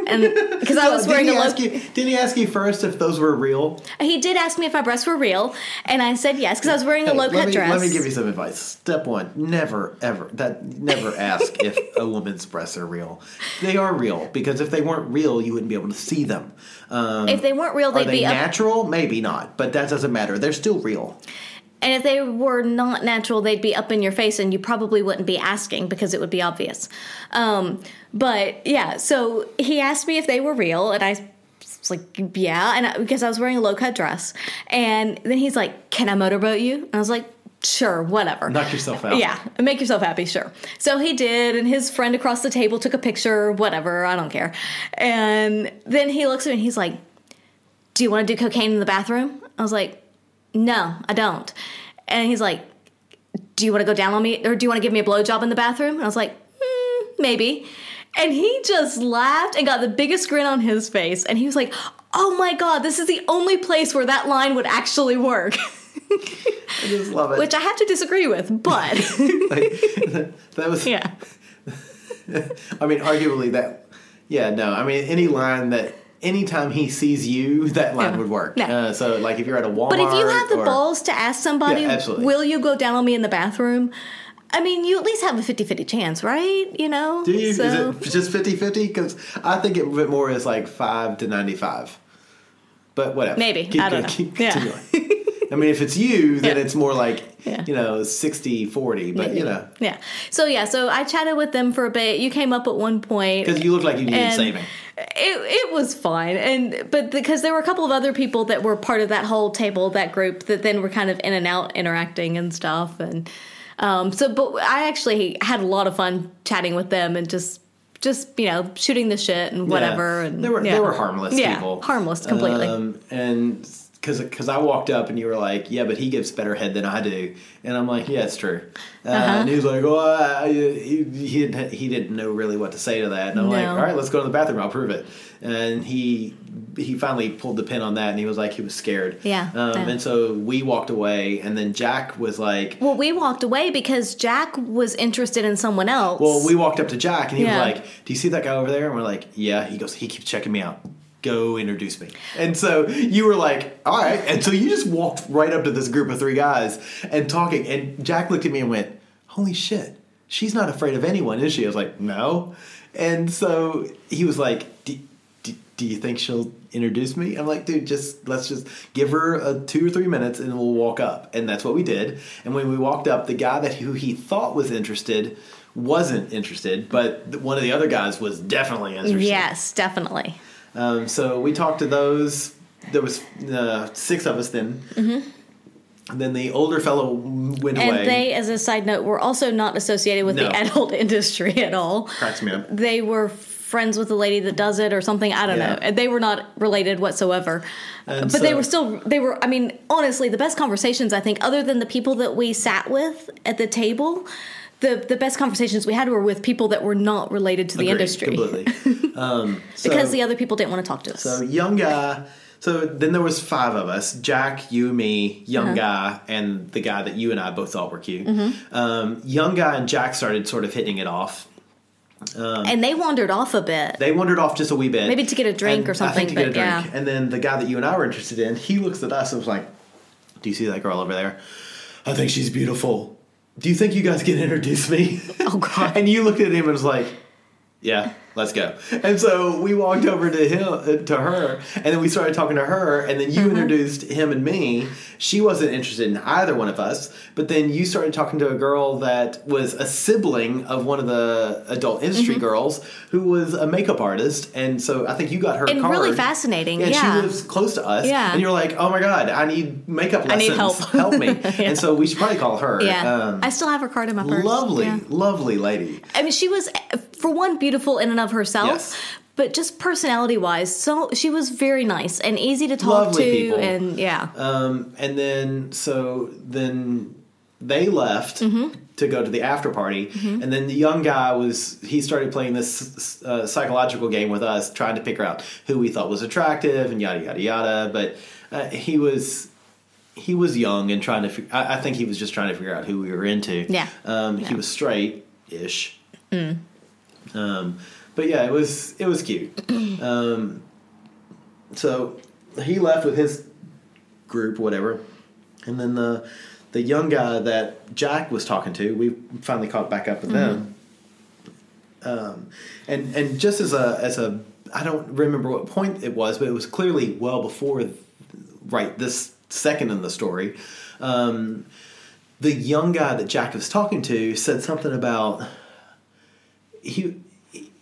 And because I was wearing a low, you? Didn't he ask you first if those were real? he did ask me if my breasts were real, and I said yes because I was wearing a low cut dress. Let me give you some advice. Step one: never, ever that never ask if a woman's breasts are real. They are real because if they weren't real, you wouldn't be able to see them. Um, if they weren't real, they'd they be up natural? Maybe not, but that doesn't matter. They're still real. And if they were not natural, they'd be up in your face, and you probably wouldn't be asking because it would be obvious. Um, but yeah, so he asked me if they were real, and I was like, "Yeah," and I, because I was wearing a low cut dress, and then he's like, "Can I motorboat you?" And I was like, "Sure, whatever." Knock yourself out. Yeah, make yourself happy, sure. So he did, and his friend across the table took a picture, whatever, I don't care. And then he looks at me and he's like, Do you want to do cocaine in the bathroom? I was like, No, I don't. And he's like, Do you want to go down on me, or do you want to give me a blowjob in the bathroom? And I was like, hmm, Maybe. And he just laughed and got the biggest grin on his face. And he was like, Oh my God, this is the only place where that line would actually work. I just love it. Which I have to disagree with, but Like, that was. yeah. I mean, arguably that. Yeah, no. I mean, any line that anytime he sees you, that line Yeah. would work. No. Uh, so, like, if you're at a Walmart, But if you have the or- balls to ask somebody, Yeah, absolutely. will you go down on me in the bathroom? I mean, you at least have a 50 50 chance, right? You know? do you? So- Is it just 50-50? Because I think it bit more is like five to ninety-five. But whatever. Maybe. Keep, I don't know. Keep Yeah. I mean, if it's you, then Yeah. it's more like Yeah. you know 60-40, But you know, Yeah. So yeah, so I chatted with them for a bit. You came up at one point. because you look like you needed And- saving. It it was fine, and but because there were a couple of other people that were part of that whole table, that group that then were kind of in and out interacting and stuff, and um, so but I actually had a lot of fun chatting with them and just just you know shooting the shit and whatever, Yeah. and they were yeah. they were harmless yeah, people, harmless completely. Um, and because because I walked up and you were like, yeah, but he gives better head than I do, and I'm like, yeah, it's true. Uh, Uh-huh. And he was like, oh, I, he he didn't he didn't know really what to say to that, and I'm like, all right, let's go to the bathroom, I'll prove it. And he he finally pulled the pin on that, and he was like, he was scared. Yeah, Um, yeah. And so we walked away, and then Jack was like. well, we walked away because Jack was interested in someone else. Well, we walked up to Jack and he Yeah. was like, "Do you see that guy over there?" And we're like, "Yeah." He goes, "He keeps checking me out. Go introduce me." And so you were like, "All right." And so you just walked right up to this group of three guys and talking. And Jack looked at me and went, "Holy shit, she's not afraid of anyone, is she?" I was like, "No." And so he was like, "Do, do, you think she'll introduce me?" I'm like, "Dude, just let's just give her a two or three minutes and we'll walk up." And that's what we did. And when we walked up, the guy that who he thought was interested wasn't interested, but one of the other guys was definitely interested. yes, definitely. Um, so we talked to those. There was uh, six of us then. Mm-hmm. And then the older fellow went And away. they, as a side note, were also not associated with No. the adult industry at all. cracks me up. They were friends with the lady that does it or something. I don't Yeah. know. They were not related whatsoever. And but they were still, they were, I mean, honestly, the best conversations, I think, other than the people that we sat with at the table, the, the best conversations we had were with people that were not related to the Agreed, industry. completely. Um, so, Because the other people didn't want to talk to us. so young guy. So then there was five of us: Jack, you, me, young Uh-huh. guy, and the guy that you and I both thought were cute. Mm-hmm. Um, young guy and Jack started sort of hitting it off. and they wandered off a bit. They wandered off just a wee bit. Maybe to get a drink And or something, I think to get a but yeah. drink. And then the guy that you and I were interested in, he looks at us and was like, Do you see that girl over there? I think she's beautiful. Do you think you guys can introduce me? Oh, God. and you looked at him and was like, Yeah, let's go. And so we walked over to him uh, to her, and then we started talking to her, and then you Mm-hmm. introduced him and me. She wasn't interested in either one of us, but then you started talking to a girl that was a sibling of one of the adult industry Mm-hmm. girls who was a makeup artist, and so I think you got her And card. really fascinating, And yeah. she lives close to us. Yeah. and you're like, oh my god, I need makeup lessons. I need help. help me. And so we should probably call her. yeah. Um, I still have her card in my purse. lovely, Yeah. lovely lady. I mean, she was, for one, beautiful in and of herself. Yes. But just personality wise, so she was very nice and easy to talk Lovely to, people. and yeah, Um, and then so then they left Mm-hmm. to go to the after party, and then the young guy was he started playing this uh, psychological game with us, trying to figure out who we thought was attractive and yada yada yada. But uh, he was. He was young and trying to. I, I think he was just trying to figure out who we were into. Yeah. Um, He was straight ish. Um, but yeah, it was it was cute. um, so he left with his group, whatever, and then the the young guy that Jack was talking to, we finally caught back up with them. Um, and and just as a as a I don't remember what point it was, but it was clearly well before right this second in the story. Um, the young guy that Jack was talking to said something about he.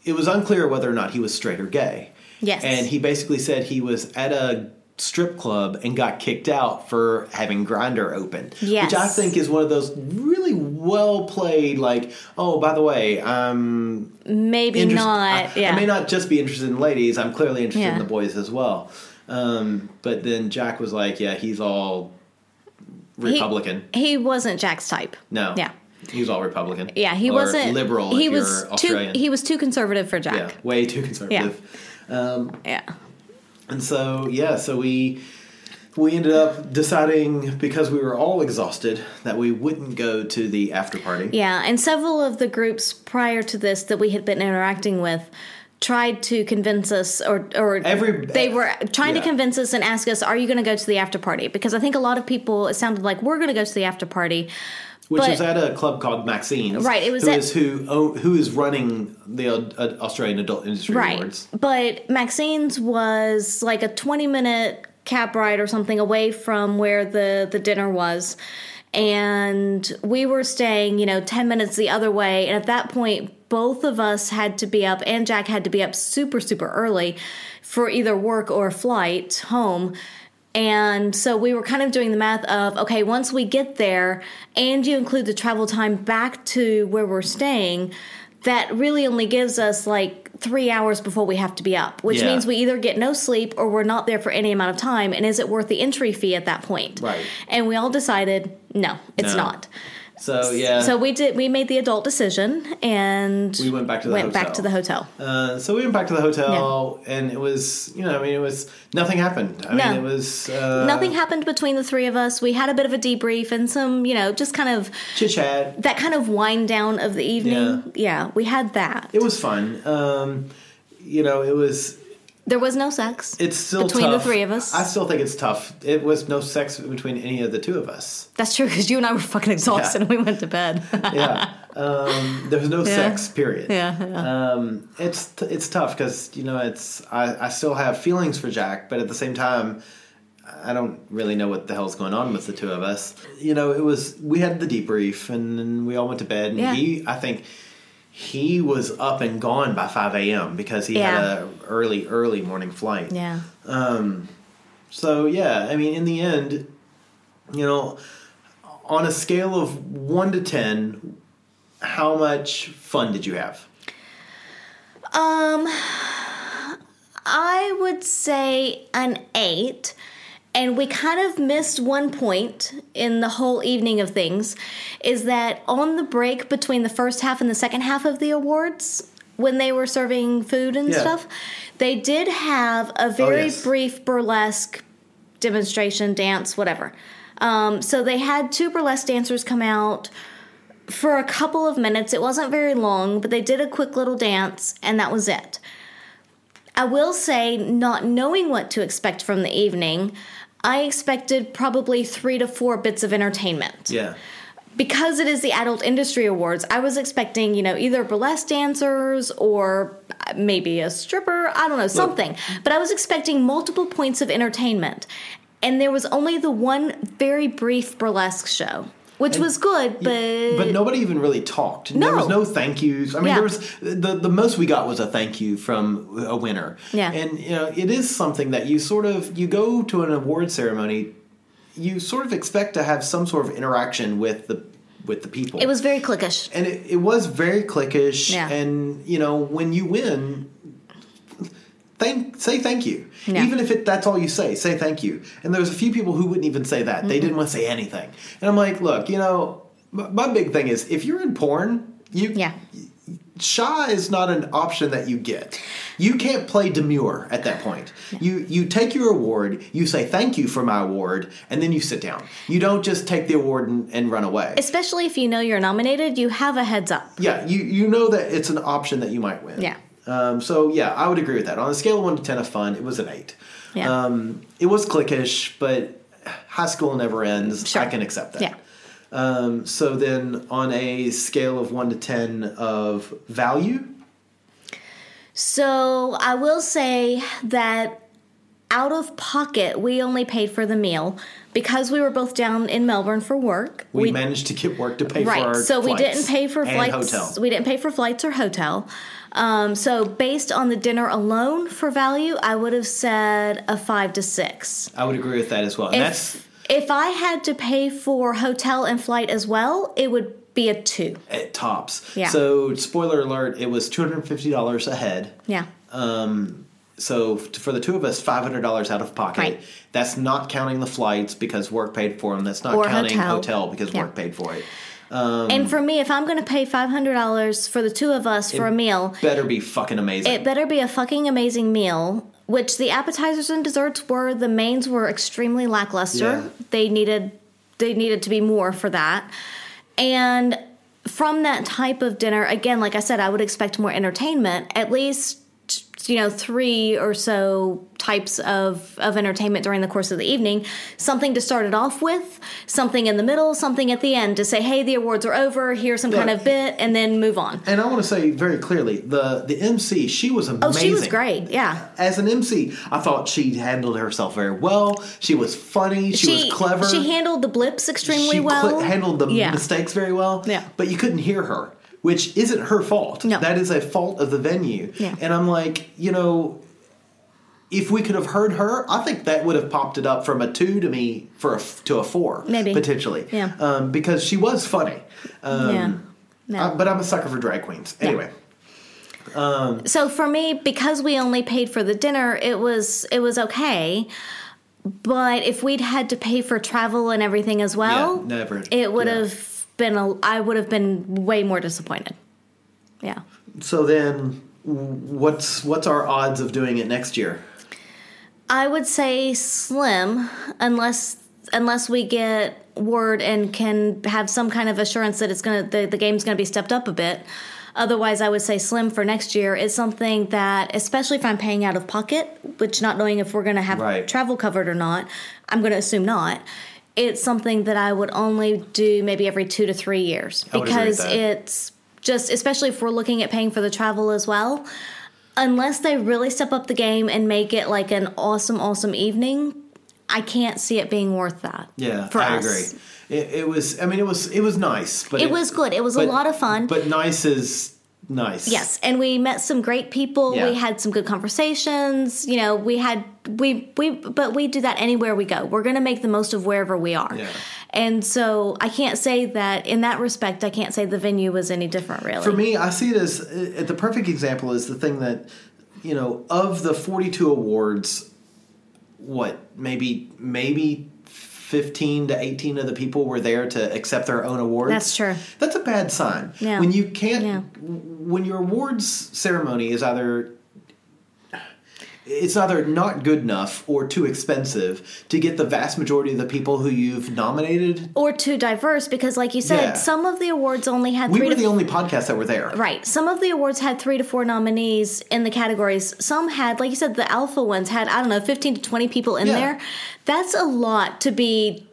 It was unclear whether or not he was straight or gay. Yes. and he basically said he was at a strip club and got kicked out for having Grindr open Yes. which i think is one of those really well played like oh by the way i'm maybe interest- not. I, yeah, I may not just be interested in ladies i'm clearly interested in the boys as well um, but then jack was like yeah he's all He- republican He, wasn't Jack's type. no Yeah. He was all republican Yeah, he Or wasn't liberal He was too. australian He was too conservative for Jack. yeah way too conservative um, Yeah. And so yeah, so we we ended up deciding because we were all exhausted that we wouldn't go to the after party. Yeah, and several of the groups prior to this that we had been interacting with tried to convince us or or Every- they were eh, trying yeah. to convince us and ask us are you going to go to the after party because I think a lot of people it sounded like we're going to go to the after party which but- is at a club called Maxine's. Right, it was who at- is who oh, who is running the uh, Australian Adult Industry right Awards. but Maxine's was like a 20 minute cab ride or something away from where the the dinner was and we were staying you know 10 minutes the other way and at that point both of us had to be up and jack had to be up super super early for either work or flight home and so we were kind of doing the math of okay, once we get there and you include the travel time back to where we're staying, that really only gives us like three hours before we have to be up, which Yeah. means we either get no sleep or we're not there for any amount of time. And is it worth the entry fee at that point? Right. And we all decided no, it's No. not. So yeah. So we did. We made the adult decision and We went back to the went back hotel. to the hotel. Uh, so we went back to the hotel, and it was, you know, I mean, it was nothing happened. I No. mean, it was uh, Nothing happened between the three of us. We had a bit of a debrief and some, you know, just kind of chit chat. that kind of wind down of the evening. Yeah, we had that. It was fun. Um, you know, it was. There was no sex. It's still between tough. the three of us. I still think it's tough. It was no sex between any of the two of us. That's true because you and I were fucking exhausted Yeah. and we went to bed. Yeah, um, there was no sex. Period. yeah, yeah. Um, it's t- it's tough because you know it's I, I still have feelings for Jack, but at the same time, I don't really know what the hell's going on with the two of us. You know, it was we had the debrief and then we all went to bed, and Yeah. he I think he was up and gone by five a.m. because he had a early early morning flight. yeah. Um, So yeah, I mean, in the end, you know, on a scale of one to ten, how much fun did you have? Um, I would say an eight. And we kind of missed one point in the whole evening of things is that on the break between the first half and the second half of the awards, when they were serving food and Yeah. stuff, they did have a very yes. brief burlesque demonstration, dance, whatever. Um, so they had two burlesque dancers come out for a couple of minutes. It wasn't very long, but they did a quick little dance, and that was it. I will say, not knowing what to expect from the evening, I expected probably three to four bits of entertainment. Yeah. Because it is the Adult Industry Awards, I was expecting, you know, either burlesque dancers or maybe a stripper, I don't know, something. But I was expecting multiple points of entertainment. And there was only the one very brief burlesque show, which was good, but. But nobody even really talked. There was no thank yous. I mean, Yeah. there was the the most we got was a thank you from a winner. Yeah. and you know, it is something that you sort of you go to an award ceremony, you sort of expect to have some sort of interaction with the with the people. It was very clickish. and it, it was very clickish. Yeah. And you know, when you win. Thank, say thank you. Even if it, that's all you say, say thank you. And there was a few people who wouldn't even say that. They mm-hmm. didn't want to say anything. And I'm like, look, you know, my, my big thing is if you're in porn, you Yeah. shy is not an option that you get. You can't play demure at that point. You you take your award, you say thank you for my award, and then you sit down. You don't just take the award and, and run away. Especially if you know you're nominated, you have a heads up. yeah, you you know that it's an option that you might win. Yeah. Um, so yeah, I would agree with that. On a scale of one to ten of fun, it was an eight. Yeah. Um, it was clickish, but high school never ends. Sure. I can accept that. Yeah. Um, so then, on a scale of one to ten of value, So I will say that out of pocket, we only paid for the meal because we were both down in Melbourne for work. we, managed to get work to pay right, for our so we didn't pay for and flights. hotel. We didn't pay for flights or hotel. Um, so based on the dinner alone for value, I would have said a five to six. I would agree with that as well. And that's If if I had to pay for hotel and flight as well, it would be a two. at tops. Yeah. So spoiler alert, it was two hundred and fifty dollars a head. Yeah. So for the two of us, five hundred dollars out of pocket. Right. That's not counting the flights because work paid for them. That's not Or counting hotel. hotel, because Yeah. work paid for it. Um, and for me, if I'm going to pay five hundred dollars for the two of us for a meal, Better be fucking amazing. It better be a fucking amazing meal, which the appetizers and desserts were. The mains were extremely lackluster. Yeah. They needed they needed to be more for that. And from that type of dinner, again, like I said, I would expect more entertainment, at least you know three or so types of of entertainment during the course of the evening something to start it off with something in the middle something at the end to say hey the awards are over here's some kind of bit and then move on And I want to say very clearly, the the MC, oh, she was amazing. oh she was great yeah As an MC, I thought she handled herself very well. She was funny. She, was clever. she handled the blips extremely she well cl- handled the Yeah. mistakes very well. Yeah. But you couldn't hear her, which isn't her fault. No. That is a fault of the venue. Yeah. And I'm like, you know, if we could have heard her, I think that would have popped it up from a two to me for a to a four, Maybe. potentially. Yeah. Um, because she was funny. Um, yeah No. I- but I'm a sucker for drag queens. Anyway. so for me because we only paid for the dinner it was it was okay but if we'd had to pay for travel and everything as well Yeah, never. it would Yeah. have been a i would have been way more disappointed yeah So then, what's what's our odds of doing it next year? i would say slim unless unless we get word and can have some kind of assurance that it's gonna the, the game's gonna be stepped up a bit otherwise i would say slim for next year is something that especially if i'm paying out of pocket which not knowing if we're gonna have Right. travel covered or not i'm gonna assume not it's something that i would only do maybe every two to three years I would agree with because it's just especially if we're looking at paying for the travel as well unless they really step up the game and make it like an awesome awesome evening i can't see it being worth that Yeah, for I us agree. It, it was. I mean, it was. It was nice, but It was good. It was a lot of fun. But nice is nice. yes and we met some great people Yeah. we had some good conversations you know we had we we but we do that anywhere we go we're going to make the most of wherever we are Yeah. and so i can't say that in that respect i can't say the venue was any different really For me, I see it as uh, the perfect example is the thing that you know of the forty-two awards. What maybe maybe. 15 to 18 of the people were there to accept their own awards. That's true. That's a bad sign. Yeah. When you can't, Yeah. when your awards ceremony is either it's either not good enough or too expensive to get the vast majority of the people who you've nominated. or too diverse because like you said Yeah. some of the awards only had We three were to the only podcast that were there. Right. Some of the awards had three to four nominees in the categories. Some had, like you said, the alpha ones had, I don't know, 15 to 20 people in Yeah. there. That's a lot to be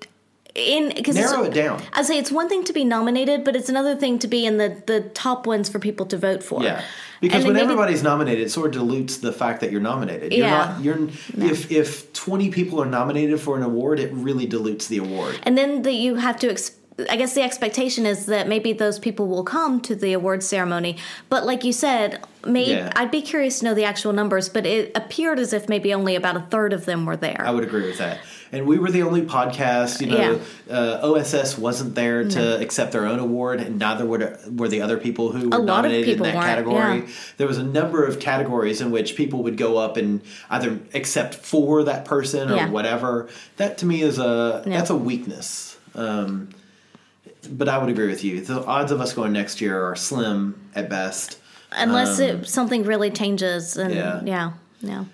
in. Cause Narrow it down. I'd say it's one thing to be nominated, but it's another thing to be in the, the top ones for people to vote for. Yeah. Because And when everybody's nominated, it sort of dilutes the fact that you're nominated. You're Yeah. not you're if if 20 people are nominated for an award, it really dilutes the award. And then that you have to. Ex- I guess the expectation is that maybe those people will come to the awards ceremony. But like you said, maybe Yeah. I'd be curious to know the actual numbers. But it appeared as if maybe only about a third of them were there. I would agree with that. And we were the only podcast, you know, uh, OSS wasn't there to accept their own award, and neither were, were the other people who were nominated in that category. yeah. There was a number of categories in which people would go up and either accept for that person or Yeah. whatever. That to me is a Yeah. that's a weakness. Um, but I would agree with you. The odds of us going next year are slim at best. unless it something really changes and Yeah. yeah yeah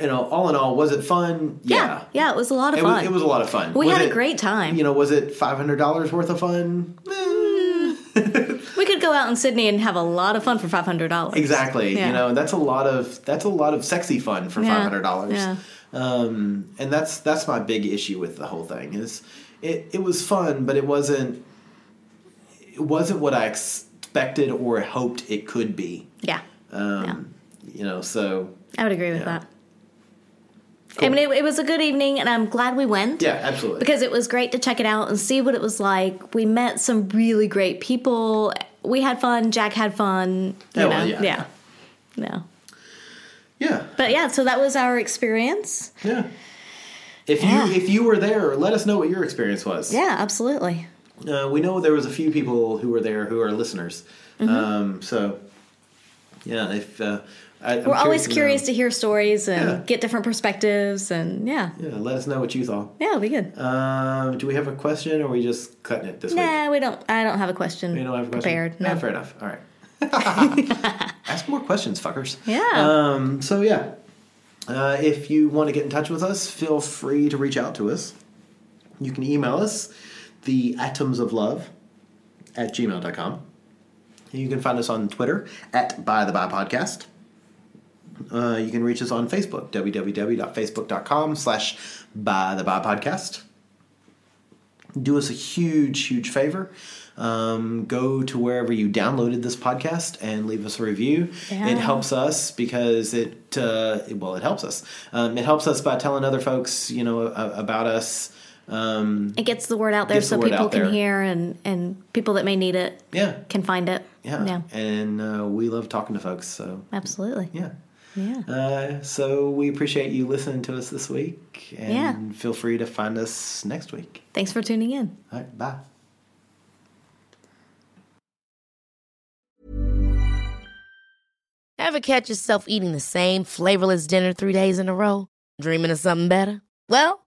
You know, all in all, was it fun? yeah yeah, it was a lot of It fun was, it was a lot of fun. We Was had a great time. You know, was it five hundred dollars worth of fun? we could go out in sydney and have a lot of fun for $500 Exactly. Yeah. You know, that's a lot of that's a lot of sexy fun for five hundred dollars. Yeah. Um, and that's that's my big issue with the whole thing is it it was fun, but it wasn't it wasn't what I expected or hoped it could be. yeah Um, You know, so i would agree with Yeah. that i mean it, it was a good evening and i'm glad we went yeah, absolutely. because it was great to check it out and see what it was like we met some really great people we had fun jack had fun you Yeah, know well, yeah. yeah yeah yeah, but yeah so that was our experience yeah. If Yeah. you if you were there, let us know what your experience was. yeah absolutely Uh, we know there was a few people who were there who are listeners. Mm-hmm. Um, so, yeah, if uh, I, I'm we're always curious to hear stories and Yeah. get different perspectives and yeah Yeah, let us know what you thought. yeah it'll be good Um, do we have a question, or are we just cutting it this week? Nah, we don't. I don't have a question. You don't have a question. prepared. Yeah, fair enough. All right. Ask more questions, fuckers. Yeah. Um, so yeah, uh, if you want to get in touch with us, feel free to reach out to us. You can email us, the atoms of love at gmail.com. You can find us on Twitter at by the by podcast. Uh, you can reach us on Facebook, www.facebook.com slash by the by podcast. Do us a huge, huge favor. Um, go to wherever you downloaded this podcast and leave us a review. Yeah. It helps us because it, uh, well, it helps us. Um, it helps us by telling other folks, you know, about us. Um, It gets the word out there Gets the so people can there. hear and, and people that may need it yeah, can find it. yeah, Yeah, And uh, we love talking to folks, so absolutely. yeah. Yeah. Uh, so we appreciate you listening to us this week, and Yeah. feel free to find us next week. Thanks for tuning in. All right, bye. Ever catch yourself eating the same flavorless dinner three days in a row? Dreaming of something better? Well,